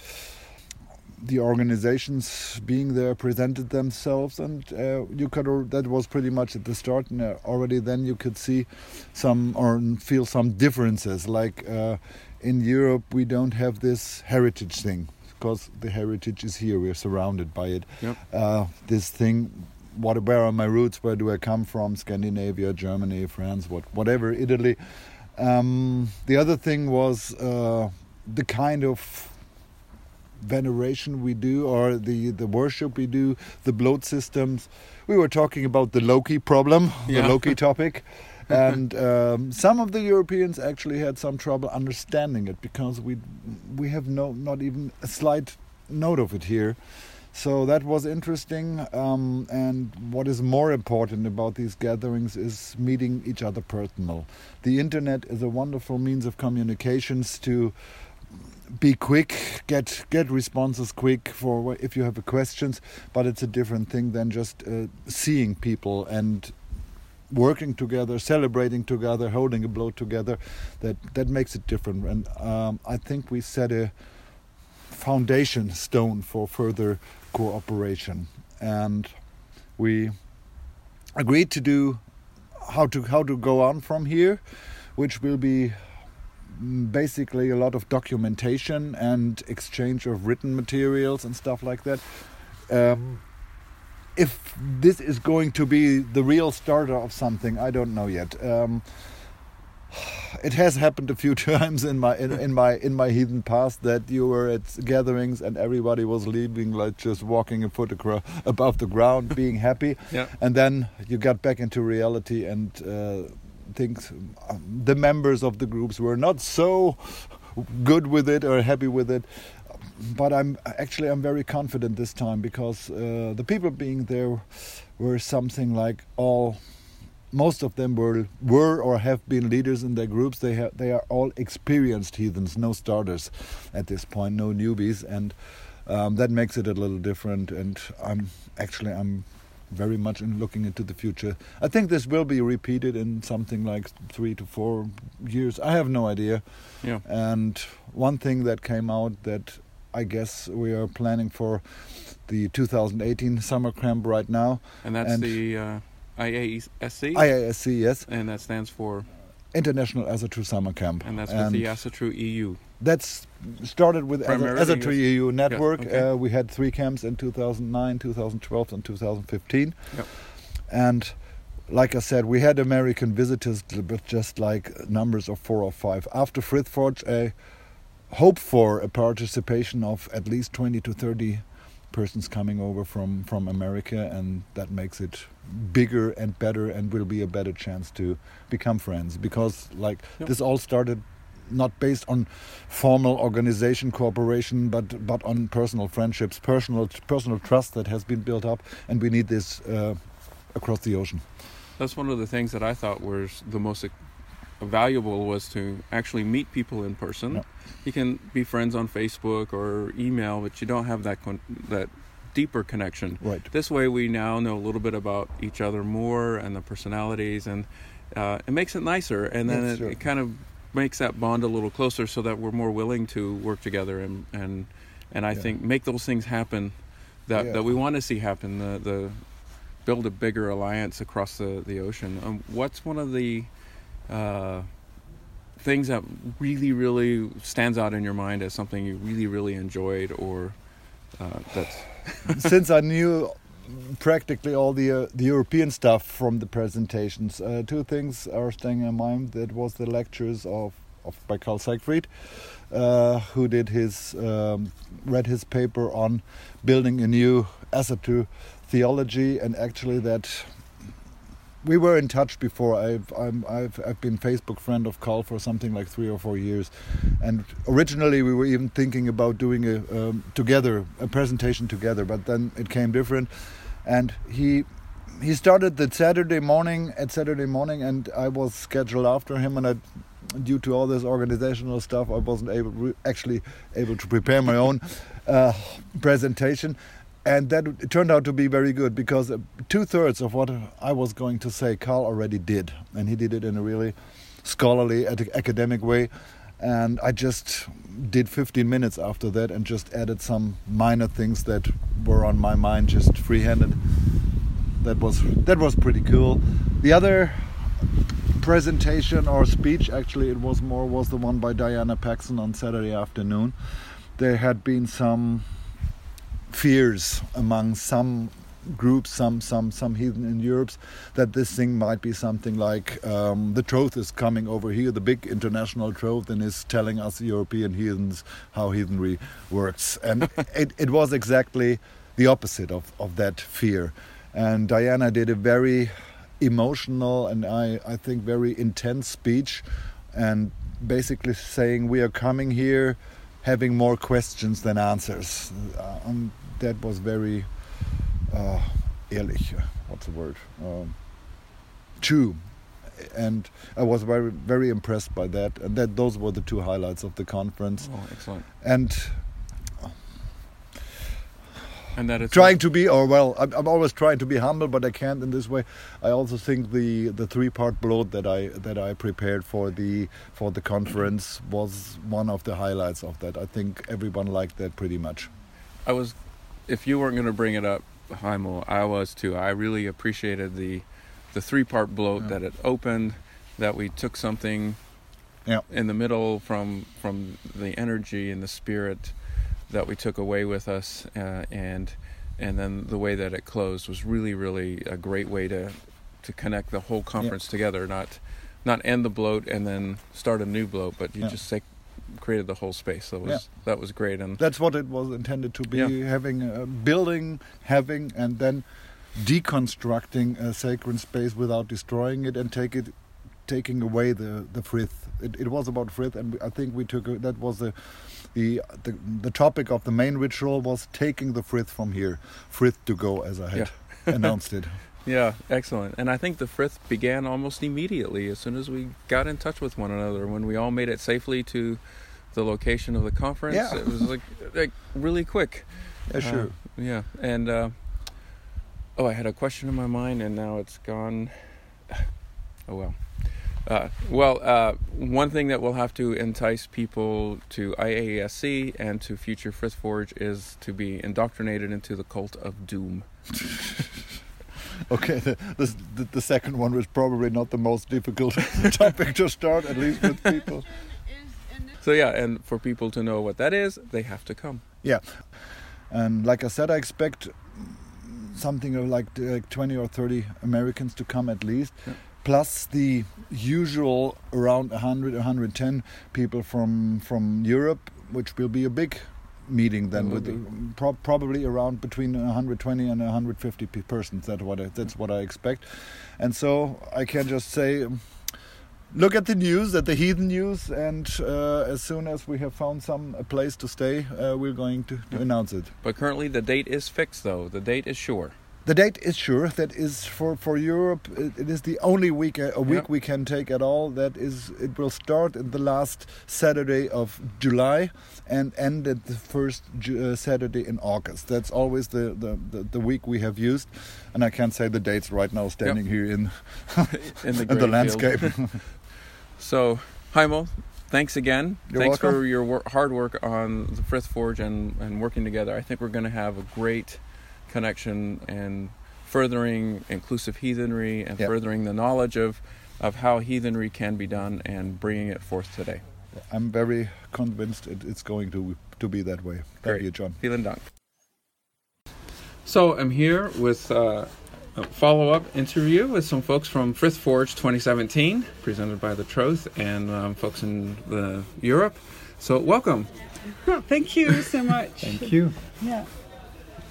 the organizations being there presented themselves and uh, you could that was pretty much at the start and uh, already then you could see some or feel some differences like uh, in Europe we don't have this heritage thing because the heritage is here we're surrounded by it yep. Uh, this thing what where are my roots where do I come from Scandinavia Germany France what whatever Italy um, the other thing was uh, the kind of veneration we do or the, the worship we do, the blot systems. We were talking about the Loki problem, yeah. the Loki *laughs* topic. and um, some of the Europeans actually had some trouble understanding it because we we have no not even a slight note of it here. So that was interesting. Um, and what is more important about these gatherings is meeting each other personal. The internet is a wonderful means of communications to be quick, get get responses quick for if you have questions, but it's a different thing than just uh, seeing people and working together, celebrating together, holding a blow together. That that makes it different, and um, I think we set a foundation stone for further cooperation, and we agreed to do how to how to go on from here, which will be basically a lot of documentation and exchange of written materials and stuff like that. Um, if this is going to be the real starter of something, I don't know yet. Um, it has happened a few *laughs* times in my in, in, my in my heathen past that you were at gatherings and everybody was leaving like just walking a foot across, above the ground, being happy, *laughs* Yeah. and then you got back into reality and uh, things. Um, the members of the groups were not so good with it or happy with it. But I'm actually I'm very confident this time because uh, the people being there were something like all most of them were were or have been leaders in their groups. They have they are all experienced heathens, no starters at this point, no newbies, and um, that makes it a little different. And I'm actually I'm very much in looking into the future. I think this will be repeated in something like three to four years. I have no idea. Yeah. And one thing that came out that I guess we are planning for the 2018 summer camp right now. And that's And- the uh, IASC, IASC, yes, and that stands for, International Asatru Summer Camp. and that's with the Asatru EU. That's started with Asatru EU network. okay. uh, we had three camps in 2009, 2012, and 2015. Yep. And like I said, we had American visitors, but just like numbers of four or five. After Frithforge, I hope for a participation of at least 20 to 30 persons coming over from, from America, and that makes it bigger and better and will be a better chance to become friends. Because, like, Yep. this all started not based on formal organization cooperation but but on personal friendships personal personal trust that has been built up and we need this uh, across the ocean That's one of the things that I thought was the most valuable was to actually meet people in person. Yeah. You can be friends on Facebook or email, but you don't have that con- that deeper connection. right This way, we now know a little bit about each other more and the personalities, and uh, it makes it nicer. And then it, it kind of makes that bond a little closer, so that we're more willing to work together and and and I Yeah. think make those things happen that Yeah. that we want to see happen. The the build a bigger alliance across the the ocean. Um, what's one of the uh, things that really really stands out in your mind as something you really really enjoyed or uh, *laughs* since I knew practically all the uh, the European stuff from the presentations, uh, two things are staying in mind. That was the lectures of of by Karl Seigfried, uh, who did his um, read his paper on building a new Asatru theology, and actually that. We were in touch before. I've I'm, I've I've been Facebook friend of Karl for something like three or four years, and originally we were even thinking about doing a um, together a presentation together but then it came different. And he he started the saturday morning at saturday morning and i was scheduled after him. And i due to all this organizational stuff i wasn't able actually able to prepare my own uh, presentation and that turned out to be very good because uh, two-thirds of what i was going to say karl already did. And he did it in a really scholarly academic way. And I just did 15 minutes after that and just added some minor things that were on my mind just free-handed. That was that was pretty cool. The other presentation or speech actually it was more was the one by Diana Paxson on Saturday afternoon. There had been some fears among some groups, some some some heathen in Europe, that this thing might be something like um, the troth is coming over here, the big international troth, and is telling us European heathens how heathenry works, and *laughs* it, it was exactly the opposite of, of that fear. And Diana did a very emotional and I, I think very intense speech, and basically saying we are coming here having more questions than answers. Uh, and that was very uh, ehrlich. uh, What's the word? Um, true. And I was very, very impressed by that. And that those were the two highlights of the conference. Oh, excellent. And And that it's trying to be, or well, I'm, I'm always trying to be humble, but I can't in this way. I also think the the three part blot that I that I prepared for the for the conference was one of the highlights of that. I think everyone liked that pretty much. I was, if you weren't going to bring it up, Haimo, I was too. I really appreciated the, the three part blot Yeah. that it opened, that we took something Yeah. in the middle from from the energy and the spirit that we took away with us, uh, and and then the way that it closed was really really a great way to to connect the whole conference together. Not not end the blot and then start a new blot, but you Yeah. just say created the whole space. That was Yeah. that was great and. That's what it was intended to be: Yeah. having a building, having, and then deconstructing a sacred space without destroying it and take it, taking away the the frith. It, it was about frith, and I think we took a, that was the. The, the the topic of the main ritual was taking the frith from here, frith to go, as I had *laughs* announced it. Yeah, excellent. And I think the frith began almost immediately as soon as we got in touch with one another. When we all made it safely to the location of the conference, Yeah. it was like like really quick. Yeah, sure. Uh, yeah, and uh, oh, I had a question in my mind, and now it's gone. *sighs* Oh well. Uh, well, uh, one thing that will have to entice people to IASC and to future Frith Forge is to be indoctrinated into the cult of doom. *laughs* Okay, the, the, the, the second one was probably not the most difficult *laughs* topic to start, at least with people. *laughs* So yeah, and for people to know what that is, they have to come. Yeah, and like I said, I expect something of like, like 20 or 30 Americans to come at least, Yeah. plus the usual around 100, 110 people from from Europe, which will be a big meeting then with pro- probably around between 120 and 150 persons that's what I, that's what I expect and so I can just say look at the news at the heathen news and uh, as soon as we have found some a place to stay uh, we're going to, to announce it. But currently, the date is fixed, though. The date is sure. the date is sure. That is for for Europe it, it is the only week a, a week we can take at all. That is it will start in the last Saturday of July and end at the first Ju- uh, Saturday in August. That's always the, the, the, the week we have used. And I can't say the dates right now standing here in *laughs* In the, in the landscape. *laughs* So, Haimo, thanks again. You're thanks welcome. for your wor- hard work on the Frith Forge and, and working together. I think we're going to have a great connection and furthering inclusive heathenry and Yeah. furthering the knowledge of, of how heathenry can be done and bringing it forth today. I'm very convinced it, it's going to to be that way thank Great. you John Vielen Dank. So I'm here with uh, a follow-up interview with some folks from Frith Forge 2017, presented by the Troth and um, folks in the Europe. So welcome. Thank you so much. *laughs* Thank you. Yeah.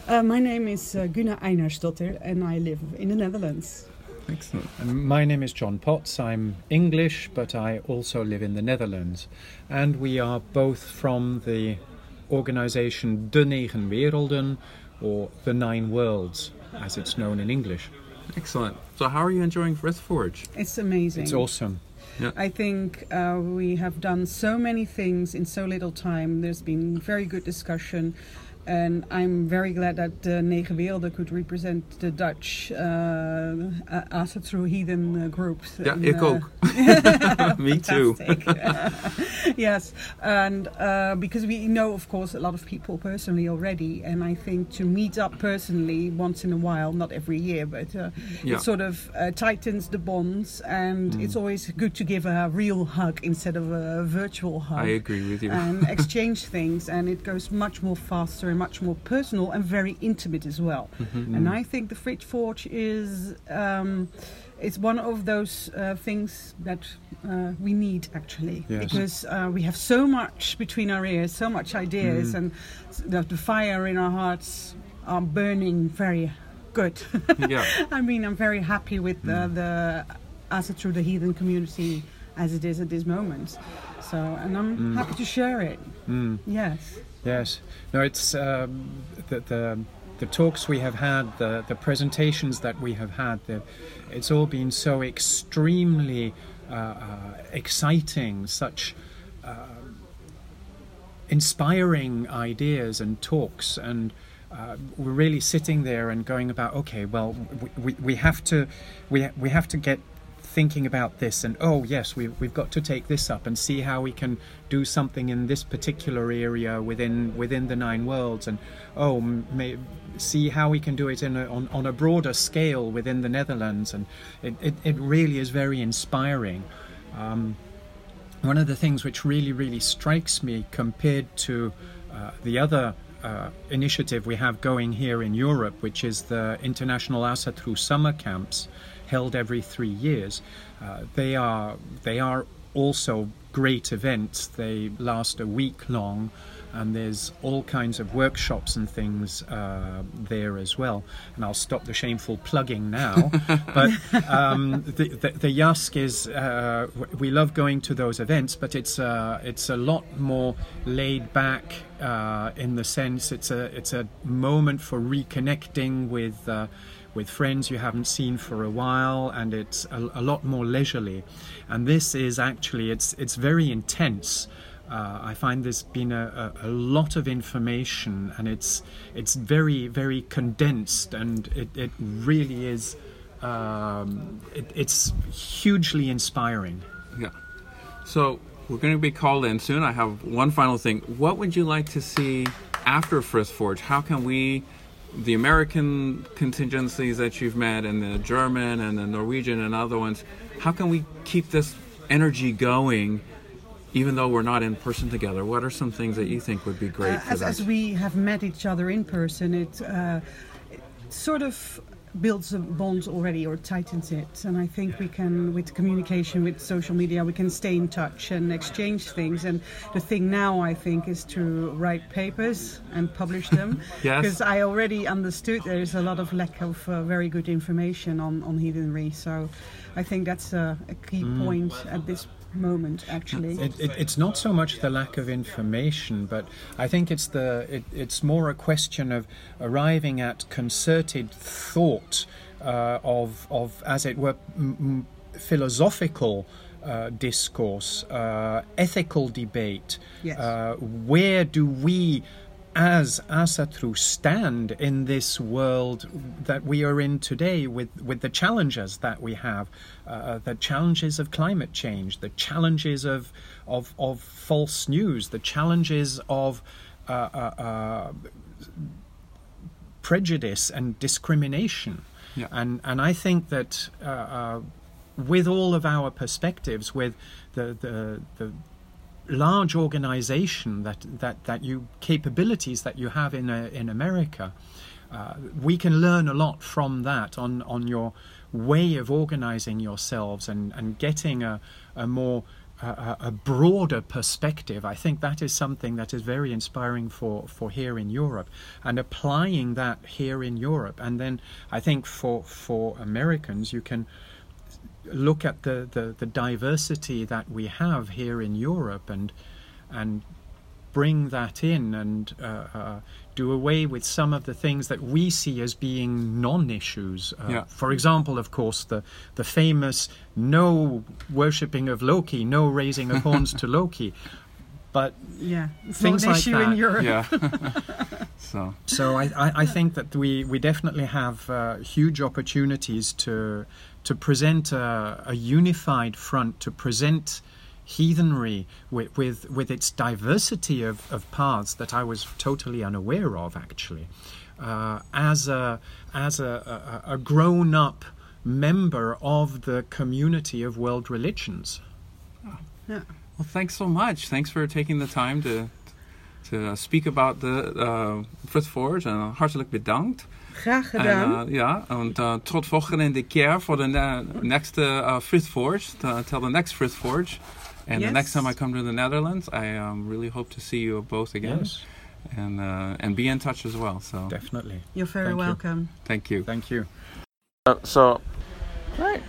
Uh, my name is uh, Guna Einarsdotter and I live in the Netherlands. Excellent. And My name is John Potts. I'm English, but I also live in the Netherlands. And we are both from the organization De Negen Werelden, or The Nine Worlds, as it's known in English. Excellent. So how are you enjoying Frith Forge? It's amazing. It's awesome. Yeah. I think uh, we have done so many things in so little time. There's been very good discussion. And I'm very glad that uh, Negen Werelden could represent the Dutch uh, Asatru Heathen uh, group. Ja, And, ik uh, ook. *laughs* Me too. *laughs* Yes, and uh, because we know, of course, a lot of people personally already, and I think to meet up personally once in a while, not every year, but uh, Yeah. it sort of uh, tightens the bonds, and it's always good to give a real hug instead of a virtual hug. I agree with you. And *laughs* exchange things, and it goes much more faster and much more personal and very intimate as well. Mm-hmm. And I think the Frith Forge is um, it's one of those uh, things that uh, we need actually Yes. because uh, we have so much between our ears, so much ideas, Mm. and the, the fire in our hearts are burning very good. *laughs* yeah. I mean, I'm very happy with the, Mm. the Asatru the heathen community as it is at this moment. So, and I'm happy to share it. Yes. Yes. No, it's um, the, the the talks we have had, the the presentations that we have had. The, it's all been so extremely uh, uh, exciting, such uh, inspiring ideas and talks, and uh, we're really sitting there and going about. Okay, well, we, we, we have to we we have to get thinking about this and oh yes we, we've got to take this up and see how we can do something in this particular area within within the nine worlds and oh may, see how we can do it in a, on, on a broader scale within the Netherlands. And it, it, it really is very inspiring. Um, one of the things which really really strikes me compared to uh, the other uh, initiative we have going here in Europe, which is the International Asatru summer camps, held every three years. Uh, they are they are also great events. They last a week long, and there's all kinds of workshops and things uh, there as well. And I'll stop the shameful plugging now. *laughs* but um, the, the, the Yask is uh, we love going to those events, but it's uh, it's a lot more laid back uh, in the sense it's a it's a moment for reconnecting with. With friends you haven't seen for a while, and it's a, a lot more leisurely. And this is actually it's it's very intense. Uh, I find there's been a, a, a lot of information, and it's it's very very condensed, and it, it really is. Um, it, it's hugely inspiring. Yeah. So we're going to be called in soon. I have one final thing. What would you like to see after Frith Forge? How can we, the American contingencies that you've met, and the German and the Norwegian and other ones, how can we keep this energy going? Even though we're not in person together, what are some things that you think would be great Uh, for as, as we have met each other in person, it, uh, it sort of builds a bond already or tightens it. And I think we can, with communication, with social media, we can stay in touch and exchange things. And the thing now, I think, is to write papers and publish them. *laughs* Yes. Because I already understood there is a lot of lack of uh, very good information on, on heathenry. So I think that's a, a key point at this moment, actually. It, it, it's not so much the lack of information, but I think it's the it, it's more a question of arriving at concerted thought uh, of of as it were m- m- philosophical. Uh, discourse, uh, ethical debate. Yes. Uh, where do we, as Asatru, stand in this world that we are in today with, with the challenges that we have, uh, the challenges of climate change, the challenges of, of, of false news, the challenges of uh, uh, uh, prejudice and discrimination. Yeah. And, and I think that uh, uh, with all of our perspectives, with the, the, the large organization that, that, that you capabilities that you have in, uh, in America, uh, we can learn a lot from that on, on your way of organizing yourselves and, and getting a, a more a, a broader perspective. I think that is something that is very inspiring for, for here in Europe and applying that here in Europe. And then I think for, for Americans, you can look at the, the, the diversity that we have here in Europe and and bring that in and uh, uh, do away with some of the things that we see as being non-issues. Uh, Yeah. For example, of course, the the famous no worshipping of Loki, no raising of *laughs* horns to Loki. But yeah, it's Things not an like issue in. Europe. yeah. *laughs* so So I, I, I think that we, we definitely have uh, huge opportunities to to present a, a unified front, to present heathenry with, with, with its diversity of, of paths that I was totally unaware of actually, uh, as a as a, a, a grown up member of the community of world religions. Yeah. Well, thanks so much. Thanks for taking the time to to speak about the uh, Frith Forge en hartelijk bedankt. Graag En, gedaan. uh, ja, en uh, tot volgende keer voor de ne- next uh, Frith Forge, to- till the next Frith Forge. And the Yes. next time I come to the Netherlands, I um, really hope to see you both again and uh, and be in touch as well. So definitely. You're very Thank you. welcome. thank you. Thank you. Uh, so, right.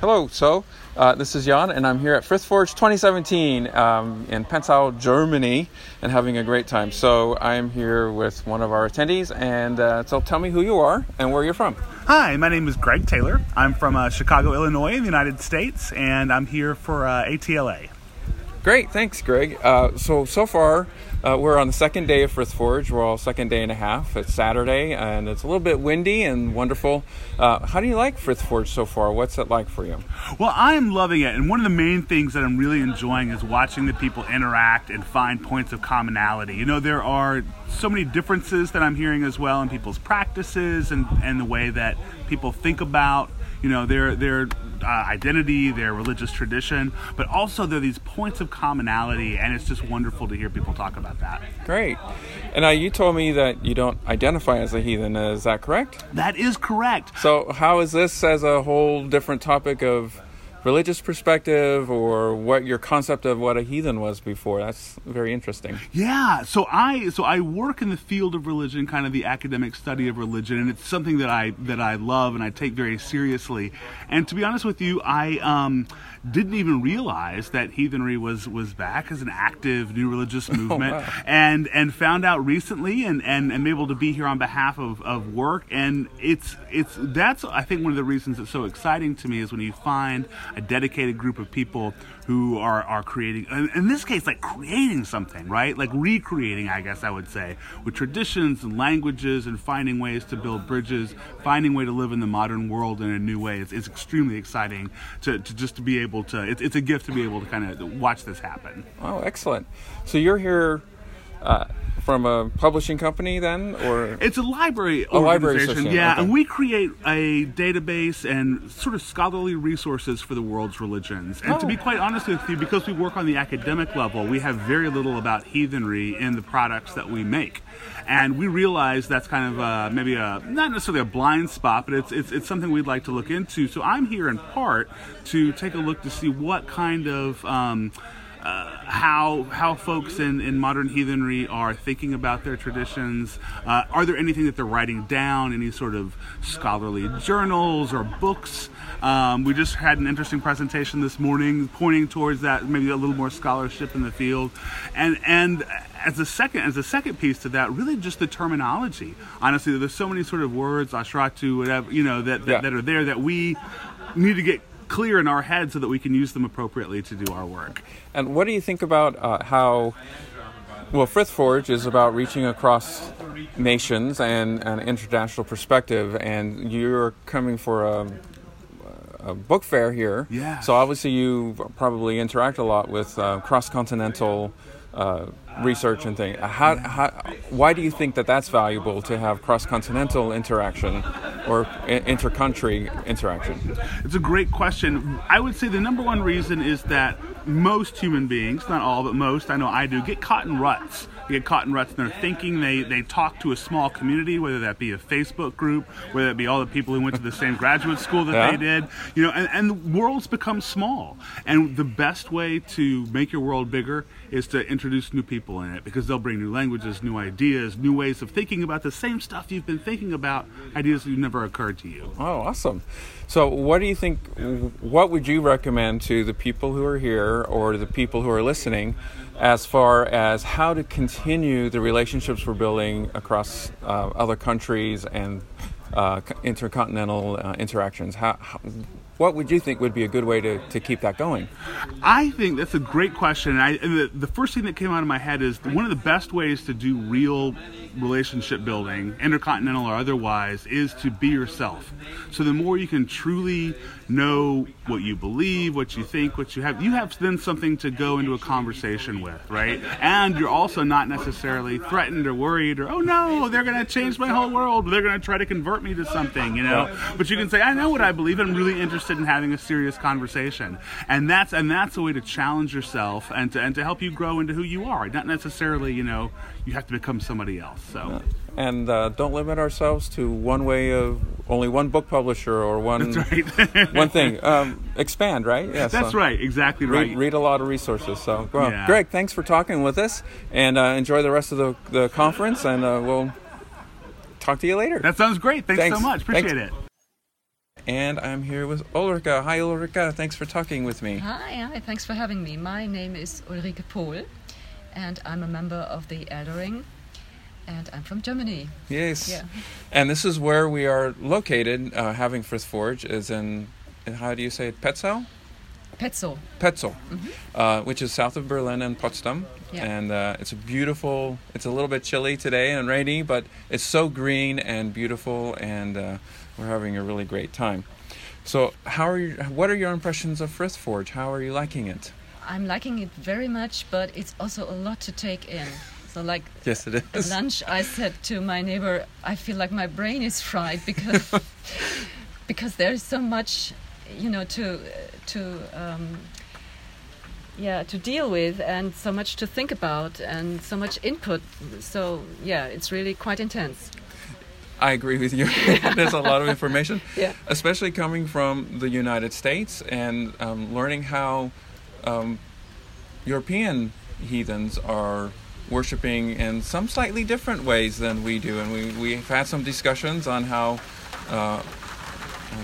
Hello, so uh, this is Jan, and I'm here at Frithforge 2017 um, in Pensau, Germany, and having a great time. So I'm here with one of our attendees, and uh, so tell me who you are and where you're from. Hi, my name is Greg Taylor. I'm from uh, Chicago, Illinois, in the United States, and I'm here for uh, ATLA. Great, thanks, Greg. Uh, so so far, uh, we're on the second day of Frith Forge. We're all second day and a half. It's Saturday, and it's a little bit windy and wonderful. Uh, how do you like Frith Forge so far? What's it like for you? Well, I'm loving it, and one of the main things that I'm really enjoying is watching the people interact and find points of commonality. You know, there are so many differences that I'm hearing as well in people's practices and, and the way that people think about you know their their uh, identity, their religious tradition, but also there are these points of commonality, and it's just wonderful to hear people talk about that. Great. And now you told me that you don't identify as a heathen. Is that correct? That is correct. So how is this as a whole different topic of religious perspective or what your concept of what a heathen was before. That's very interesting. Yeah so i so i work in the field of religion kind of the academic study of religion and it's something that i that i love and i take very seriously. And to be honest with you i um didn't even realize that heathenry was was back as an active new religious *laughs* oh, movement oh, wow. and and found out recently and and am able to be here on behalf of, of work and it's it's that's i think one of the reasons it's so exciting to me is when you find a dedicated group of people who are are creating in this case like creating something right like recreating i guess i would say with traditions and languages and finding ways to build bridges finding way to live in the modern world in a new way it's, it's extremely exciting to, to just to be able to. It's, it's a gift to be able to kind of watch this happen. Oh, excellent! So you're here. Uh, from a publishing company then or it's a library a library organization yeah okay. and we create a database and sort of scholarly resources for the world's religions and oh. to be oh. quite honest with you because we work on the academic level we have very little about heathenry in the products that we make and we realize that's kind of uh, maybe a not necessarily a blind spot, but it's, it's it's something we'd like to look into. So I'm here in part to take a look to see what kind of um, uh, how how folks in, in modern heathenry are thinking about their traditions. Uh, are there anything that they're writing down? Any sort of scholarly journals or books? Um, we just had an interesting presentation this morning pointing towards that, maybe a little more scholarship in the field, and and as a second as a second piece to that, really just the terminology. Honestly, there's so many sort of words, ashratu, whatever you know that that, yeah. that are there that we need to get clear in our head so that we can use them appropriately to do our work. And what do you think about uh, how? Well, Frithforge is about reaching across nations and an international perspective, and you're coming for a, a book fair here. Yeah. So obviously, you probably interact a lot with uh, cross-continental uh, research and things. How, how, why do you think that that's valuable to have cross-continental interaction or inter-country interaction? It's a great question. I would say the number one reason is that most human beings, not all, but most, I know I do, get caught in ruts. Get caught in ruts in their thinking. They, they talk to a small community, whether that be a Facebook group, whether it be all the people who went to the same graduate school that yeah. they did. You know, and, and worlds become small. And the best way to make your world bigger is to introduce new people in it because they'll bring new languages, new ideas, new ways of thinking about the same stuff you've been thinking about, ideas that never occurred to you. Oh, awesome. So, what do you think? What would you recommend to the people who are here or the people who are listening as far as how to continue the relationships we're building across uh, other countries and uh, intercontinental uh, interactions? How, how, what would you think would be a good way to, to keep that going? I think that's a great question. I, the, the first thing that came out of my head is one of the best ways to do real relationship building, intercontinental or otherwise, is to be yourself. So the more you can truly know what you believe, what you think, what you have, you have then something to go into a conversation with, right? And you're also not necessarily threatened or worried or, oh no, they're going to change my whole world. They're going to try to convert me to something, you know? But you can say, I know what I believe. I'm really interested in having a serious conversation. And that's, and that's a way to challenge yourself and to, and to help you grow into who you are. Not necessarily, you know, you have to become somebody else. So. And uh, don't limit ourselves to one way of only one book publisher or one right. *laughs* one thing. Um, expand, right? Yeah, that's so right. Exactly right. Read, read, a lot of resources. So, well, yeah. Greg, thanks for talking with us, and uh, enjoy the rest of the, the conference. And uh, we'll talk to you later. That sounds great. Thanks, thanks. so much. Appreciate thanks. it. and I'm here with Ulrika. Hi, Ulrika. Thanks for talking with me. Hi, hi, thanks for having me. My name is Ulrike Pohl, and I'm a member of the Eldaring, and I'm from Germany. Yes. Yeah. And this is where we are located. Uh, having Frith Forge is in, in, how do you say it, Petzau? Petzow. Petzow, uh, which is south of Berlin and Potsdam. Yeah. And uh, it's a beautiful, it's a little bit chilly today and rainy, but it's so green and beautiful, and uh, we're having a really great time. So, how are you, what are your impressions of Frith Forge? How are you liking it? I'm liking it very much, but it's also a lot to take in. So, like Yes, it at lunch, I said to my neighbor, I feel like my brain is fried because *laughs* because there is so much, you know, to to um, yeah to deal with and so much to think about and so much input. So yeah, it's really quite intense. I agree with you. *laughs* There's a lot of information, *laughs* Yeah. especially coming from the United States and um, learning how um, European heathens are worshiping in some slightly different ways than we do. And we, we've had some discussions on how, uh,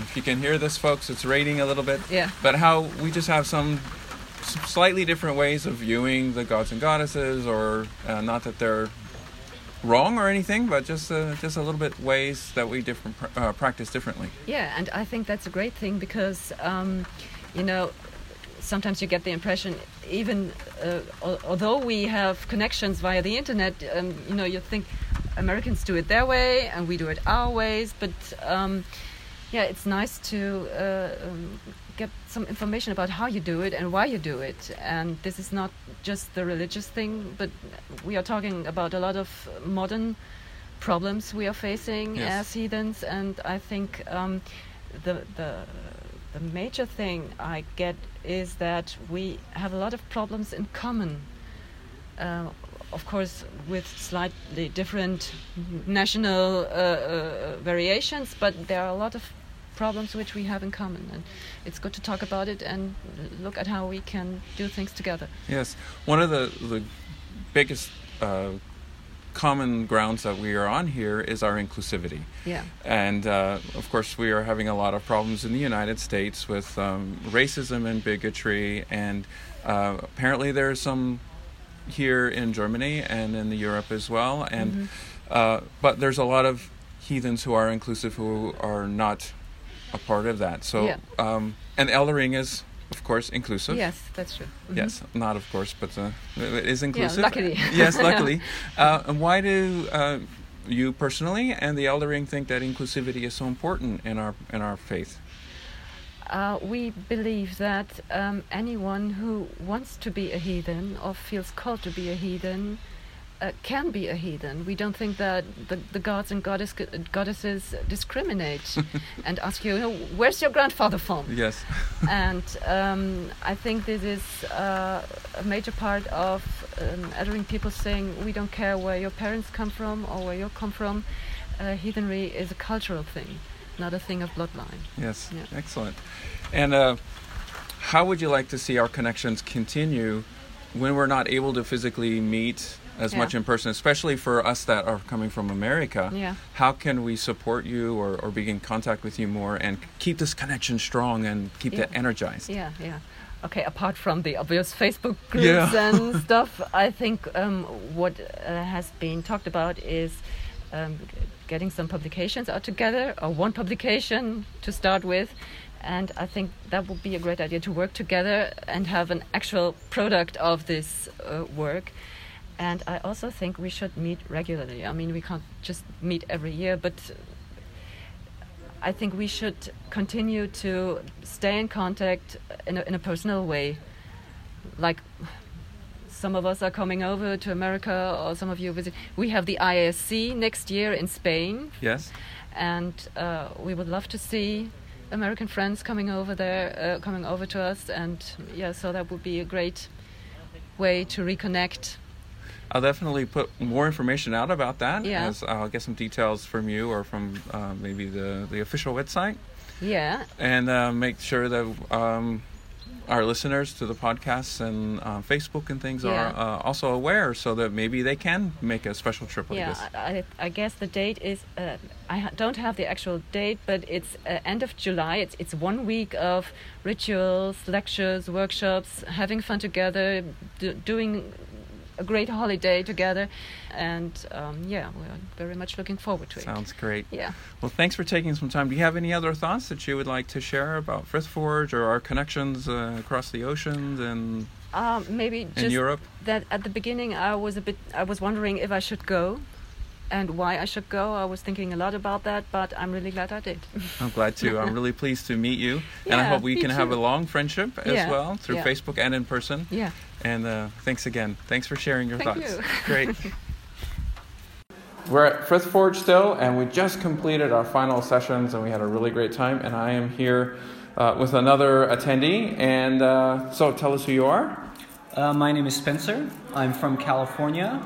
if you can hear this, folks, it's raining a little bit, Yeah. but how we just have some slightly different ways of viewing the gods and goddesses, or uh, not that they're wrong or anything, but just uh, just a little bit ways that we different pr- uh, practice differently. Yeah, and I think that's a great thing because, um, you know, sometimes you get the impression, even uh, although we have connections via the internet, um, you know, you think Americans do it their way and we do it our ways, but um, yeah, it's nice to uh, um, get some information about how you do it and why you do it. And this is not just the religious thing, but we are talking about a lot of modern problems we are facing Yes. as heathens, and I think um, the the the major thing I get is that we have a lot of problems in common. Uh, of course, with slightly different national uh, uh, variations, but there are a lot of problems which we have in common, and it's good to talk about it and look at how we can do things together. Yes, one of the the biggest uh, common grounds that we are on here is our inclusivity. Yeah. And uh, of course, we are having a lot of problems in the United States with um, racism and bigotry, and uh, apparently there's some here in Germany and in the Europe as well. And uh, but there's a lot of heathens who are inclusive who are not a part of that. So Yeah. um, and Eldaring is of course inclusive. Yes, that's true. Mhm. Yes, not of course, but uh, it is inclusive. luckily. *laughs* yes, luckily. *laughs* Uh, and why do uh, you personally and the Eldaring think that inclusivity is so important in our in our faith? Uh, we believe that um, anyone who wants to be a heathen or feels called to be a heathen uh, can be a heathen. We don't think that the, the gods and goddess, goddesses discriminate *laughs* and ask you, "Oh, where's your grandfather from? Yes. *laughs* and um, I think this is uh, a major part of um, Eldaring people saying we don't care where your parents come from or where you come from. Uh, heathenry is a cultural thing, not a thing of bloodline. Yes. Yeah. Excellent. And uh, how would you like to see our connections continue when we're not able to physically meet as Yeah. much in person, especially for us that are coming from America? Yeah. How can we support you or, or be in contact with you more and keep this connection strong and keep Yeah. that energized? Yeah, yeah. Okay, apart from the obvious Facebook groups Yeah. and *laughs* stuff, I think um, what uh, has been talked about is um, getting some publications out together, or one publication to start with. And I think that would be a great idea to work together and have an actual product of this uh, work. And I also think we should meet regularly. I mean, we can't just meet every year, but I think we should continue to stay in contact in a, in a personal way. Like some of us are coming over to America, or some of you visit. We have the ISC next year in Spain, Yes. and uh, we would love to see American friends coming over there, uh, coming over to us, and yeah, so that would be a great way to reconnect. I'll definitely put more information out about that. Yeah. As I'll get some details from you or from uh, maybe the, the official website Yeah, and uh, make sure that um, our listeners to the podcasts and uh, Facebook and things Yeah. are uh, also aware, so that maybe they can make a special trip like yeah, this. I, I, I guess the date is. Uh, I don't have the actual date, but it's uh, end of July. It's it's one week of rituals, lectures, workshops, having fun together, do, doing a great holiday together, and um, yeah, we're very much looking forward to it. Sounds great. Yeah. Well, thanks for taking some time. Do you have any other thoughts that you would like to share about Frith Forge or our connections uh, across the oceans and Um, maybe in Europe? that at the beginning I was a bit I was wondering if I should go and why I should go. I was thinking a lot about that, but I'm really glad I did. I'm glad to. I'm really *laughs* pleased to meet you, and I hope we me can have a long friendship as Yeah, well through yeah. Facebook and in person. Yeah. And uh, thanks again. Thanks for sharing your Thank thoughts. you. *laughs* Great. *laughs* We're at Frith Forge still, and we just completed our final sessions, and we had a really great time. And I am here uh, with another attendee. And uh, so, tell us who you are. Uh, my name is Spencer. I'm from California.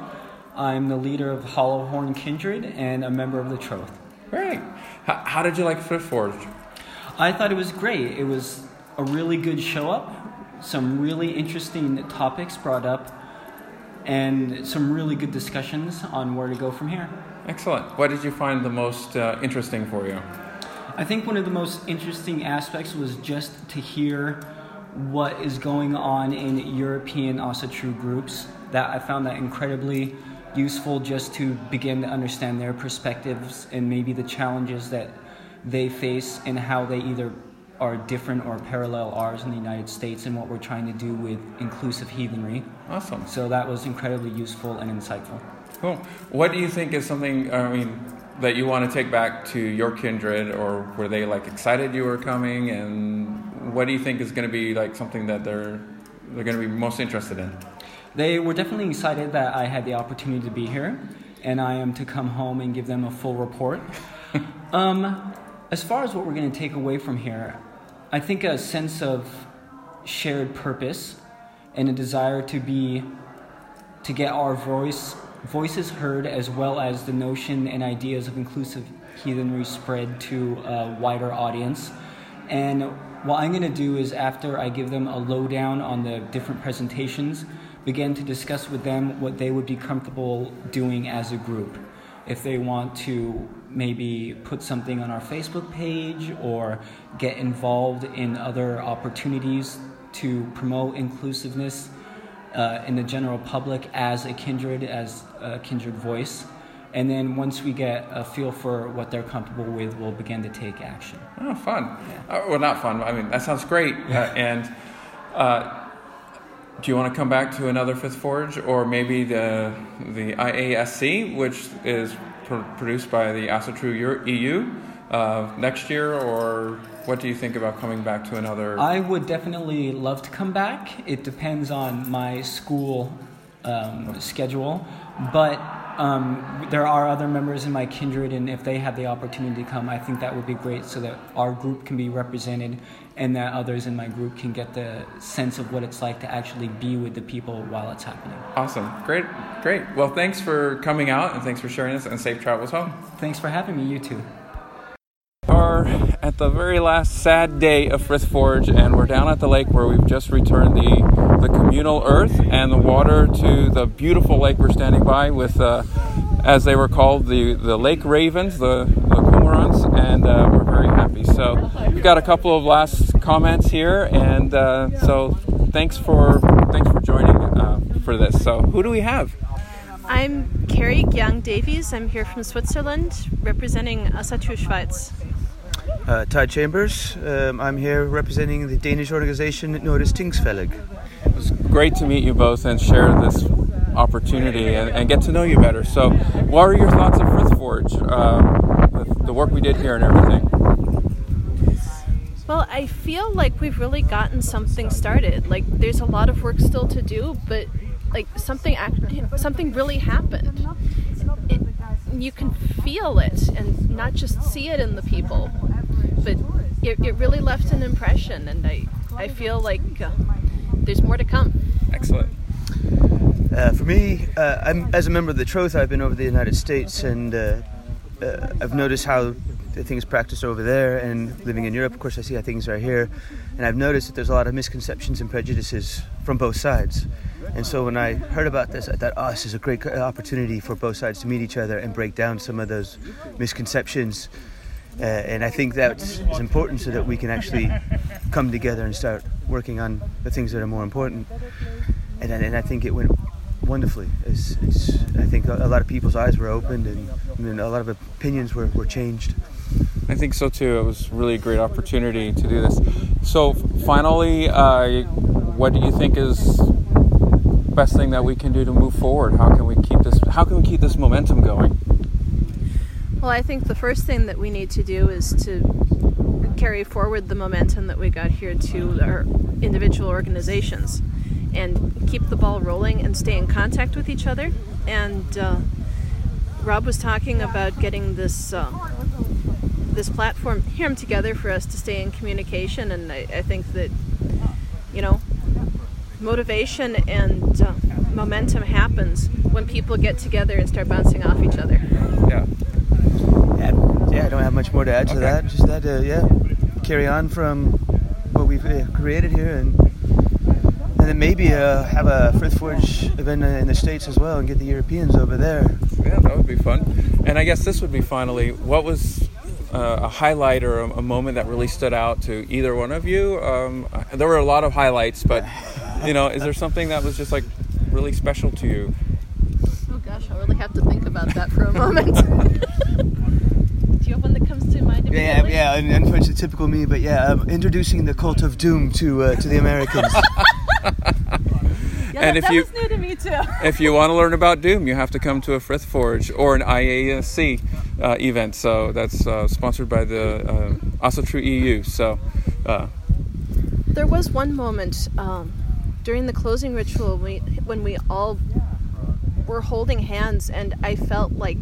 I'm the leader of Hollowhorn Kindred and a member of the Troth. Great. How, how did you like Frith Forge? I thought it was great. It was a really good show up, some really interesting topics brought up, and some really good discussions on where to go from here. Excellent. What did you find the most uh, interesting for you? I think one of the most interesting aspects was just to hear what is going on in European Asatru groups. That I found that incredibly useful just to begin to understand their perspectives and maybe the challenges that they face and how they either are different or parallel ours in the United States and what we're trying to do with inclusive heathenry. Awesome. So that was incredibly useful and insightful. Cool. What do you think is something? I mean, that you want to take back to your kindred, or were they like excited you were coming? And what do you think is going to be like something that they're they're going to be most interested in? They were definitely excited that I had the opportunity to be here, and I am to come home and give them a full report. *laughs* um, as far as what we're going to take away from here, I think a sense of shared purpose and a desire to be to get our voice voices heard as well as the notion and ideas of inclusive heathenry spread to a wider audience. And what I'm going to do is after I give them a lowdown on the different presentations, begin to discuss with them what they would be comfortable doing as a group. If they want to maybe put something on our Facebook page or get involved in other opportunities to promote inclusiveness uh, in the general public as a kindred, as a kindred voice. And then once we get a feel for what they're comfortable with, we'll begin to take action. Oh, fun. Uh, well, not fun. I mean, that sounds great. *laughs* Uh, and uh, do you want to come back to another Frith Forge, or maybe the the IASC, which is pr- produced by the Asatru EU uh, next year, or what do you think about coming back to another? I would definitely love to come back. It depends on my school um, schedule, but um, there are other members in my kindred, and if they have the opportunity to come, I think that would be great so that our group can be represented and that others in my group can get the sense of what it's like to actually be with the people while it's happening. Awesome. Great. Great. Well, thanks for coming out and thanks for sharing this and safe travels home. Thanks for having me, you too. We are at the very last sad day of Frith Forge, and we're down at the lake where we've just returned the, the communal earth and the water to the beautiful lake we're standing by with, uh, as they were called, the, the lake ravens, the, the cormorants, and uh, we're very happy. So we've got a couple of last comments here, and uh, so thanks for thanks for joining uh, for this. So who do we have? I'm Carrie Young Davies. I'm here from Switzerland representing Asatru Schweiz. Uh, Ty Chambers. Um, I'm here representing the Danish organization Notice Tingsvellig. It was great to meet you both and share this opportunity and, and get to know you better. So, what are your thoughts of Frith Forge, uh, the, the work we did here and everything? Well, I feel like we've really gotten something started. Like, there's a lot of work still to do, but like something act- something really happened. It, you can feel it and not just see it in the people, but it, it really left an impression, and I I feel like uh, there's more to come. Excellent. Uh, for me, uh, I'm, as a member of the Troth, I've been over the United States and uh, I've noticed how the things practiced over there and living in Europe, of course, I see how things are here. and I've noticed that there's a lot of misconceptions and prejudices from both sides. And so when I heard about this, I thought, oh, this is a great opportunity for both sides to meet each other and break down some of those misconceptions. Uh, and I think that's important so that we can actually come together and start working on the things that are more important. And, and I think it went wonderfully. It's, it's, I think a, lot of people's eyes were opened and, and a lot of opinions were, were changed. I think so too. It was really a great opportunity to do this. So, finally, uh, what do you think is best thing that we can do to move forward? How can we keep this? How can we keep this momentum going? Well, I think the first thing that we need to do is to carry forward the momentum that we got here to our individual organizations and keep the ball rolling and stay in contact with each other. And uh, Rob was talking about getting this uh, this platform here together for us to stay in communication, and I, I think that you know motivation and uh, momentum happens when people get together and start bouncing off each other. Yeah. Yeah, yeah I don't have much more to add to okay. that. Just that, uh, yeah, carry on from what we've uh, created here and and then maybe uh, have a Frith Forge event in the States as well and get the Europeans over there. Yeah, that would be fun. And I guess this would be finally what was uh, a highlight or a, a, moment that really stood out to either one of you? Um, there were a lot of highlights, but you know, is there something that was just like really special to you? Oh gosh, I really have to think about that for a moment. *laughs* Do you have one that comes to mind? Yeah, yeah, and, unfortunately, typical me, but yeah, um, introducing the cult of doom to uh, to the Americans. *laughs* *laughs* Yeah, and that, if that you, was new to me too. if you want to learn about Doom, you have to come to a Frith Forge or an IASC uh, event. So that's uh, sponsored by the uh, True EU. So uh, there was one moment um, during the closing ritual we, when we all were holding hands, and I felt like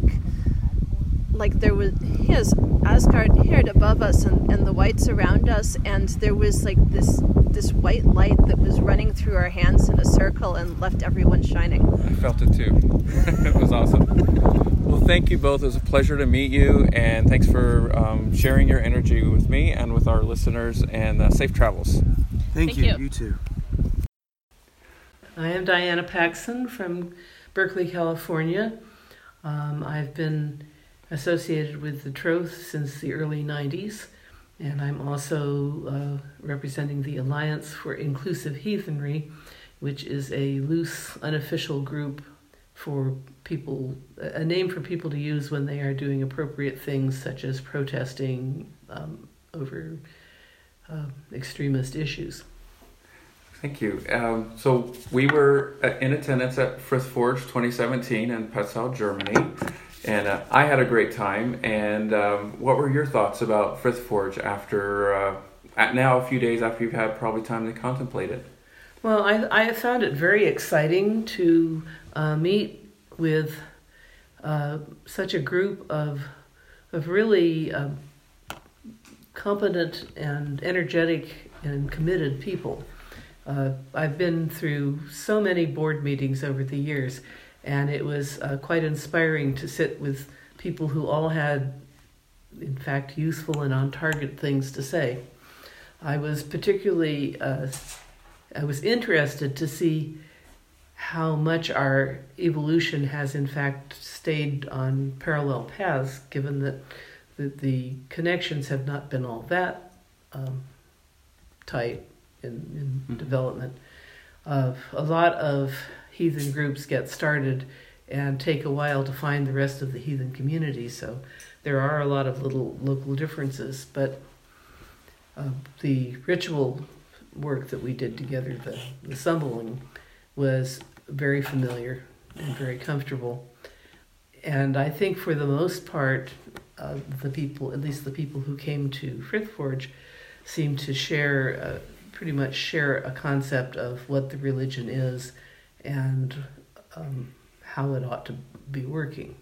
like there was his Asgard here above us and, and the wights around us, and there was like this this white light that was running through our hands in a circle and left everyone shining. I felt it too. *laughs* it was awesome. Well, thank you both. It was a pleasure to meet you, and thanks for um, sharing your energy with me and with our listeners. And uh, safe travels. Thank, thank you. you. You too. I am Diana Paxson from Berkeley, California. Um, I've been associated with the Troth since the early 90s, and I'm also uh, representing the Alliance for Inclusive Heathenry, which is a loose, unofficial group for people, a name for people to use when they are doing appropriate things such as protesting um, over uh, extremist issues. Thank you. Um, so we were in attendance at Frith Forge 2017 in Passau, Germany and uh, I had a great time. And um, what were your thoughts about Frith Forge after uh, now a few days after you've had probably time to contemplate it? Well, I I found it very exciting to uh, meet with uh, such a group of of really um, competent and energetic and committed people. Uh, I've been through so many board meetings over the years and it was uh, quite inspiring to sit with people who all had, in fact, useful and on target things to say. I was particularly uh, I was interested to see how much our evolution has in fact stayed on parallel paths, given that the, the connections have not been all that um, tight in, in mm-hmm. development. Uh, a lot of heathen groups get started and take a while to find the rest of the heathen community. So there are a lot of little local differences, but uh, the ritual work that we did together, the, the assembling, was very familiar and very comfortable. And I think for the most part, uh, the people, at least the people who came to Frith Forge, seem to share, uh, pretty much share a concept of what the religion is and um, how it ought to be working.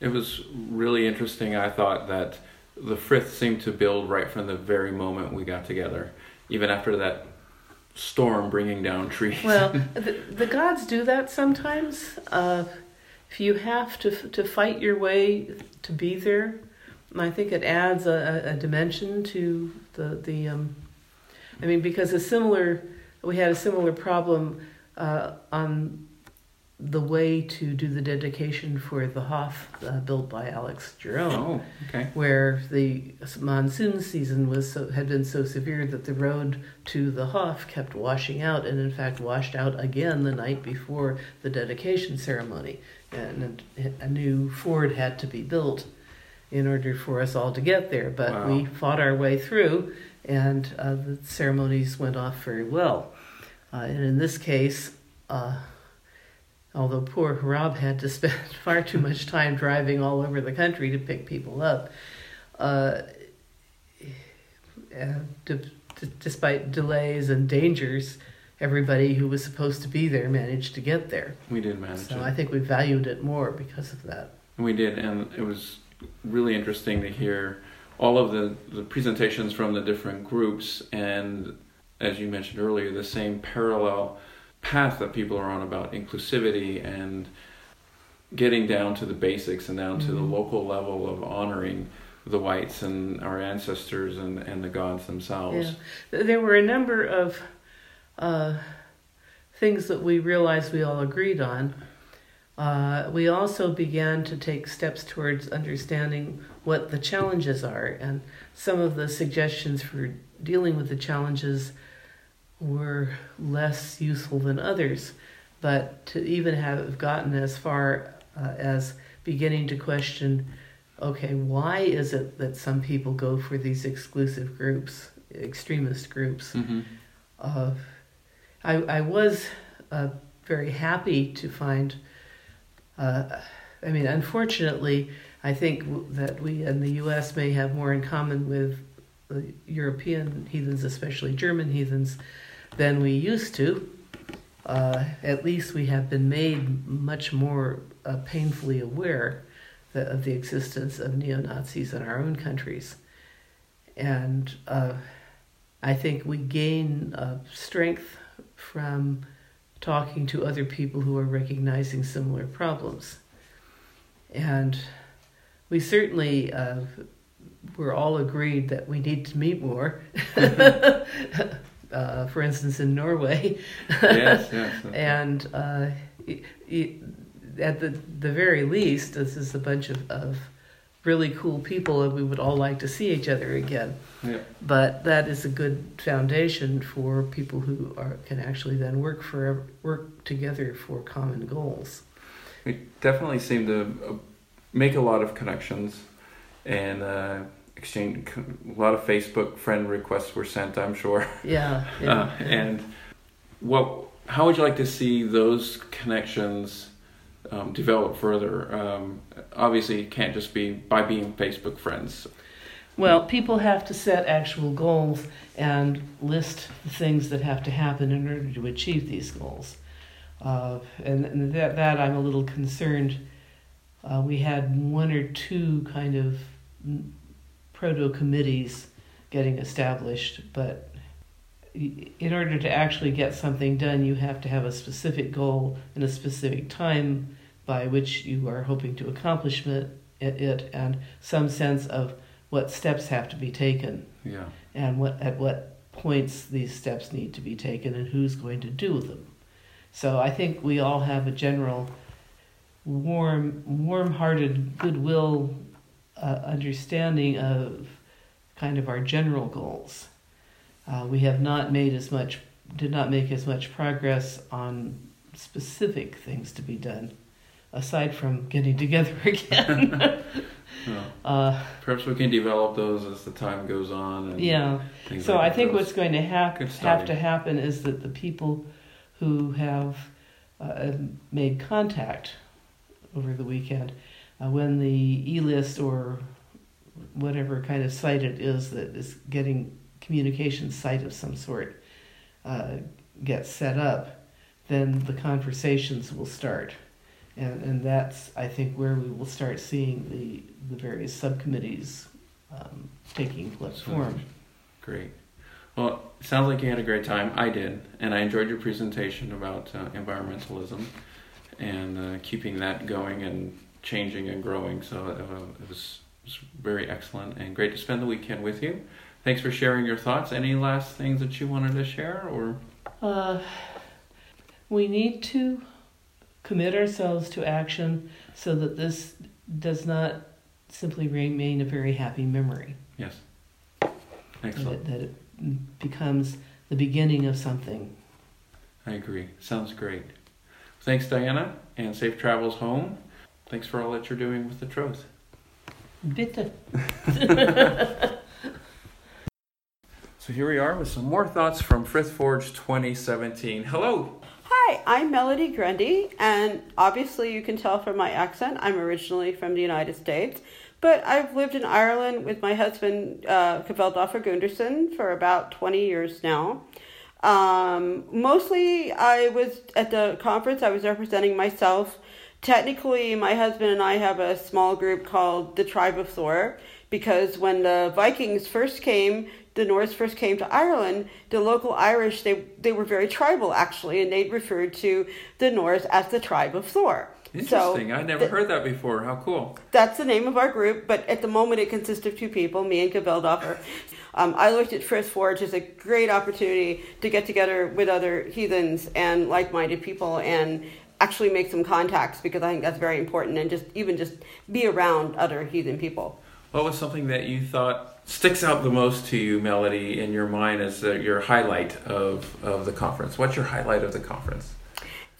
It was really interesting. I thought that the Frith seemed to build right from the very moment we got together, even after that storm bringing down trees. Well, *laughs* the, the gods do that sometimes. Uh, if you have to to fight your way to be there, I think it adds a, a dimension to the the um, I mean, because a similar, we had a similar problem uh, on the way to do the dedication for the Hof uh, built by Alex Jerome. Oh, okay. Where the monsoon season was so had been so severe that the road to the Hof kept washing out, and in fact washed out again the night before the dedication ceremony, and a, a new ford had to be built in order for us all to get there. But Wow. we fought our way through, and uh, the ceremonies went off very well. Uh, and in this case, uh, although poor Rob had to *laughs* spend far too much time driving all over the country to pick people up, uh, uh, d- d- despite delays and dangers, everybody who was supposed to be there managed to get there. We did manage So it. I think we valued it more because of that. We did, and it was really interesting to hear all of the, the presentations from the different groups, and as you mentioned earlier, the same parallel path that people are on about inclusivity and getting down to the basics and down to the Mhm. local level of honoring the wights and our ancestors and, and the gods themselves. Yeah. There were a number of uh, things that we realized we all agreed on. Uh, we also began to take steps towards understanding what the challenges are, and some of the suggestions for dealing with the challenges were less useful than others. But to even have gotten as far uh, as beginning to question okay, why is it that some people go for these exclusive groups, extremist groups? Mhm. Uh, I, I was uh, very happy to find, uh, I mean, unfortunately, I think that we in the US may have more in common with European heathens, especially German heathens, than we used to. Uh, at least we have been made much more uh, painfully aware that, of the existence of neo Nazis in our own countries. And uh, I think we gain uh, strength from talking to other people who are recognizing similar problems. And we certainly uh, were all agreed that we need to meet more. *laughs* uh, for instance, in Norway. Yes, yes, *laughs* okay. and uh, y- y- at the, the very least, this is a bunch of, of really cool people, and we would all like to see each other again. Yeah. But that is a good foundation for people who are, can actually then work for work together for common goals. We definitely seem to uh, make a lot of connections and uh, exchange. A lot of Facebook friend requests were sent, I'm sure. Yeah, yeah, *laughs* Uh, yeah. and what? How would you like to see those connections um, develop further? Um, obviously, it can't just be by being Facebook friends. Well, people have to set actual goals and list the things that have to happen in order to achieve these goals. Uh, and, and that, that I'm a little concerned. Uh, we had one or two kind of proto committees getting established, but in order to actually get something done, you have to have a specific goal and a specific time by which you are hoping to accomplish it, it and some sense of what steps have to be taken Yeah. and what at what points these steps need to be taken and who's going to do them. So I think we all have a general warm, warm-hearted goodwill uh, understanding of kind of our general goals. Uh, we have not made as much, did not make as much progress on specific things to be done, aside from getting together *laughs* again. Well, *laughs* Uh, perhaps we can develop those as the time goes on. And Yeah. So like I think those. what's going to hap- have to happen is that the people who have uh, made contact over the weekend, uh, when the e-list or whatever kind of site it is that is getting communication site of some sort uh, gets set up, then the conversations will start. And, and that's, I think, where we will start seeing the, the various subcommittees um, taking form. Great. Well, sounds like you had a great time. I did, and I enjoyed your presentation about uh, environmentalism and uh, keeping that going and changing and growing. So uh, it was, it was very excellent and great to spend the weekend with you. thanks for sharing your thoughts. Any last things that you wanted to share, or Uh, we need to commit ourselves to action so that this does not simply remain a very happy memory. yes, That excellent. it, that it becomes the beginning of something. I agree. Sounds great. Thanks, Diana, and safe travels home. Thanks for all that you're doing with the Troth. Bitte. *laughs* So here we are with some more thoughts from Frith Forge 2017. Hello. Hi, I'm Melody Grundy, and obviously you can tell from my accent I'm originally from the United States, but I've lived in Ireland with my husband, uh, Kveldulf Gundarsson, for about 20 years now. Um, mostly I was at the conference, I was representing myself. Technically, my husband and I have a small group called the Tribe of Thor because when the Vikings first came, the Norse first came to Ireland, the local Irish they they were very tribal actually, and they referred to the Norse as the Tribe of Thor. Interesting. I never th- heard that before. How cool. that's the name of our group, but at the moment it consists of two people, me and Kveldulf. Um, I looked at Frith Forge as a great opportunity to get together with other heathens and like-minded people and actually make some contacts because I think that's very important and just even just be around other heathen people. What was something that you thought sticks out the most to you, Melody, in your mind as uh, your highlight of, of the conference? What's your highlight of the conference?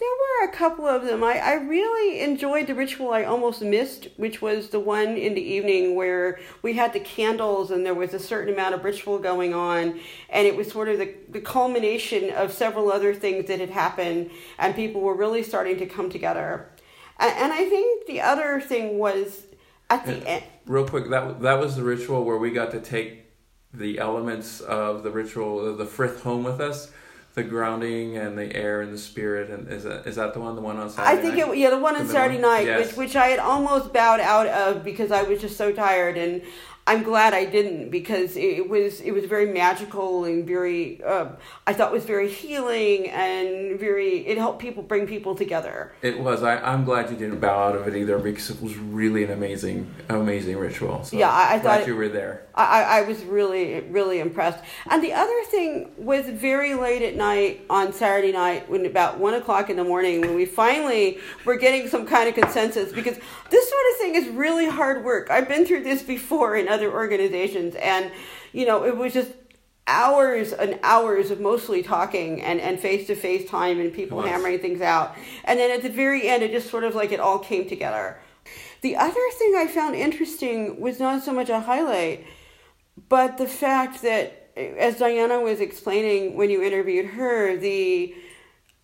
There were a couple of them. I, I really enjoyed the ritual I almost missed, which was the one in the evening where we had the candles and there was a certain amount of ritual going on. And it was sort of the, the culmination of several other things that had happened, and people were really starting to come together. And, and I think the other thing was at the end. Real quick, that that was the ritual where we got to take the elements of the ritual, the Frith home with us, the grounding and the air and the spirit. And is that is that the one, the one on Saturday I think night? it yeah the one on The Saturday night, Yes. which which I had almost bowed out of because I was just so tired, and I'm glad I didn't because it was it was very magical and very uh, I thought was very healing and very it helped people bring people together. It was. I, I'm glad you didn't bow out of it either because it was really an amazing, amazing ritual. So Yeah, I- I glad thought it- you were there. I, I I was really really impressed. And the other thing was very late at night on Saturday night, when about one o'clock in the morning, when we finally were getting some kind of consensus, because this sort of thing is really hard work. I've been through this before in other organizations, and you know it was just hours and hours of mostly talking and and face to face time and people hammering things out. And then at the very end, it just sort of like it all came together. The other thing I found interesting was not so much a highlight, but the fact that, as Diana was explaining when you interviewed her, the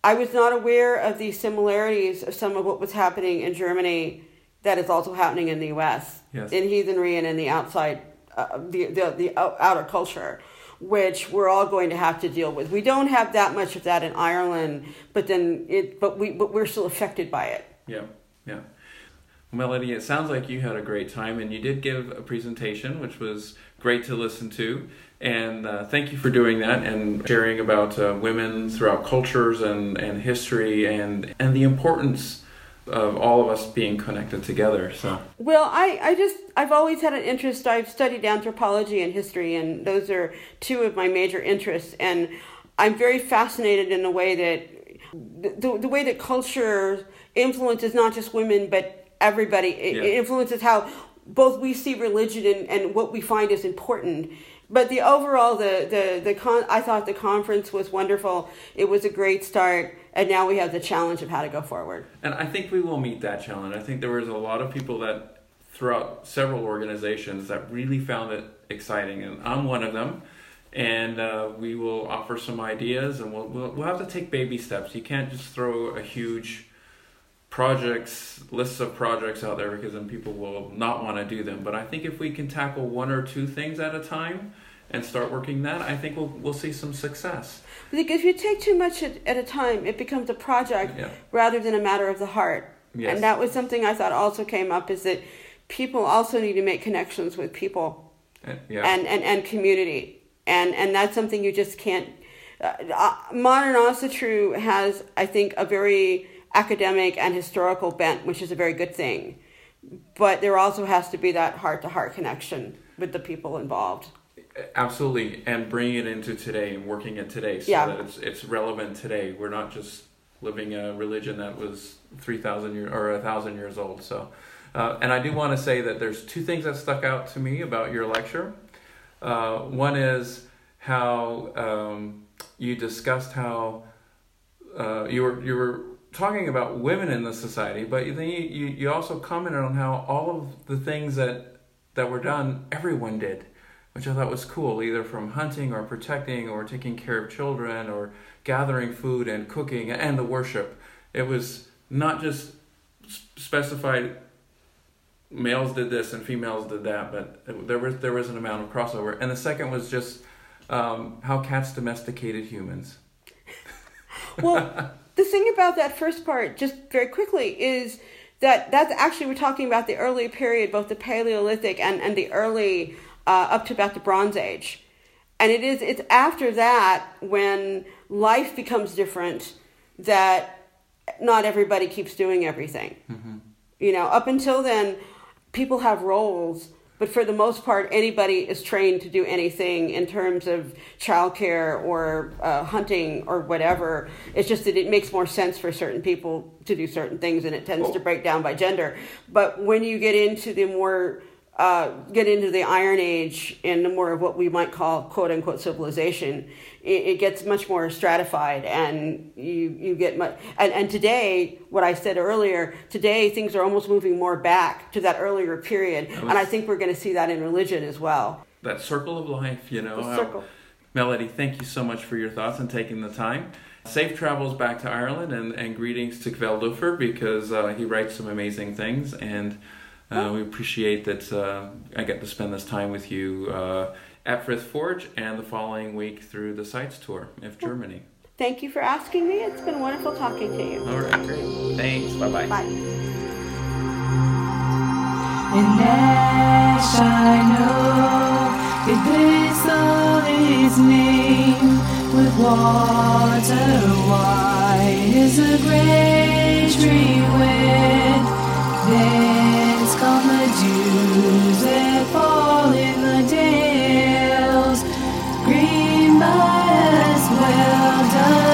I was not aware of the similarities of some of what was happening in Germany that is also happening in the U.S. Yes. in heathenry and in the outside, uh, the, the the outer culture, which we're all going to have to deal with. We don't have that much of that in Ireland, but then it, but we, but we're still affected by it. Yeah, yeah. Melody, it sounds like you had a great time, and you did give a presentation, which was great to listen to. And uh, thank you for doing that and sharing about uh, women throughout cultures and, and history and and the importance of all of us being connected together. So Well, I, I just, I've always had an interest. I've studied anthropology and history, and those are two of my major interests. And I'm very fascinated in the way that, the, the way that culture influences not just women, but everybody. It, Yeah. it influences how both we see religion and, and what we find is important. But the overall, the, the, the con, I thought the conference was wonderful. It was a great start. And now we have the challenge of how to go forward. And I think we will meet that challenge. I think there was a lot of people that throughout several organizations that really found it exciting, and I'm one of them. And uh, we will offer some ideas, and we'll, we'll we'll have to take baby steps. You can't just throw a huge projects lists of projects out there because then people will not want to do them. But I think if we can tackle one or two things at a time and start working that, I think we'll we'll see some success. Because if you take too much at, at a time, it becomes a project Yeah. rather than a matter of the heart. Yes. And that was something I thought also came up is that people also need to make connections with people Uh, yeah. and, and, and community. And, and that's something you just can't. Uh, uh, modern Asatru has, I think, a very academic and historical bent, which is a very good thing. But there also has to be that heart to heart connection with the people involved. Absolutely, and bringing it into today and working it today so Yeah. that it's it's relevant today. We're not just living a religion that was three thousand years or a thousand years old. So, uh, and I do want to say that there's two things that stuck out to me about your lecture. Uh, one is how um, you discussed how uh, you were you were talking about women in the society, but then you, you, you also commented on how all of the things that that were done everyone did, which I thought was cool, either from hunting or protecting or taking care of children or gathering food and cooking and the worship. It was not just specified males did this and females did that, but it- there was there was an amount of crossover. And the second was just um, how cats domesticated humans. well, *laughs* the thing about that first part, just very quickly, is that that's actually we're talking about the early period, both the Paleolithic and and the early uh, up to about the Bronze Age, and it is it's after that when life becomes different that not everybody keeps doing everything. You know, up until then, people have roles, but for the most part, anybody is trained to do anything in terms of childcare or uh, hunting or whatever. It's just that it makes more sense for certain people to do certain things, and it tends to break down by gender. But when you get into the more uh, get into the Iron Age and the more of what we might call quote unquote civilization, it, it gets much more stratified, and you you get much. And, and today, what I said earlier, today things are almost moving more back to that earlier period, That and I think we're going to see that in religion as well. That circle of life, you know. The circle. Melody, thank you so much for your thoughts and taking the time. Safe travels back to Ireland and, and greetings to Kveldulf because uh, he writes some amazing things and uh, we appreciate that uh, I get to spend this time with you uh, at Frith Forge and the following week through the Sites Tour of Germany. Thank you for asking me. It's been wonderful talking to you. All right, great. Thanks. Bye-bye. Bye. In Ash I know Yggdrasil his name with water wide is a great tree with dance come the dews that fall in the dales green by as well done.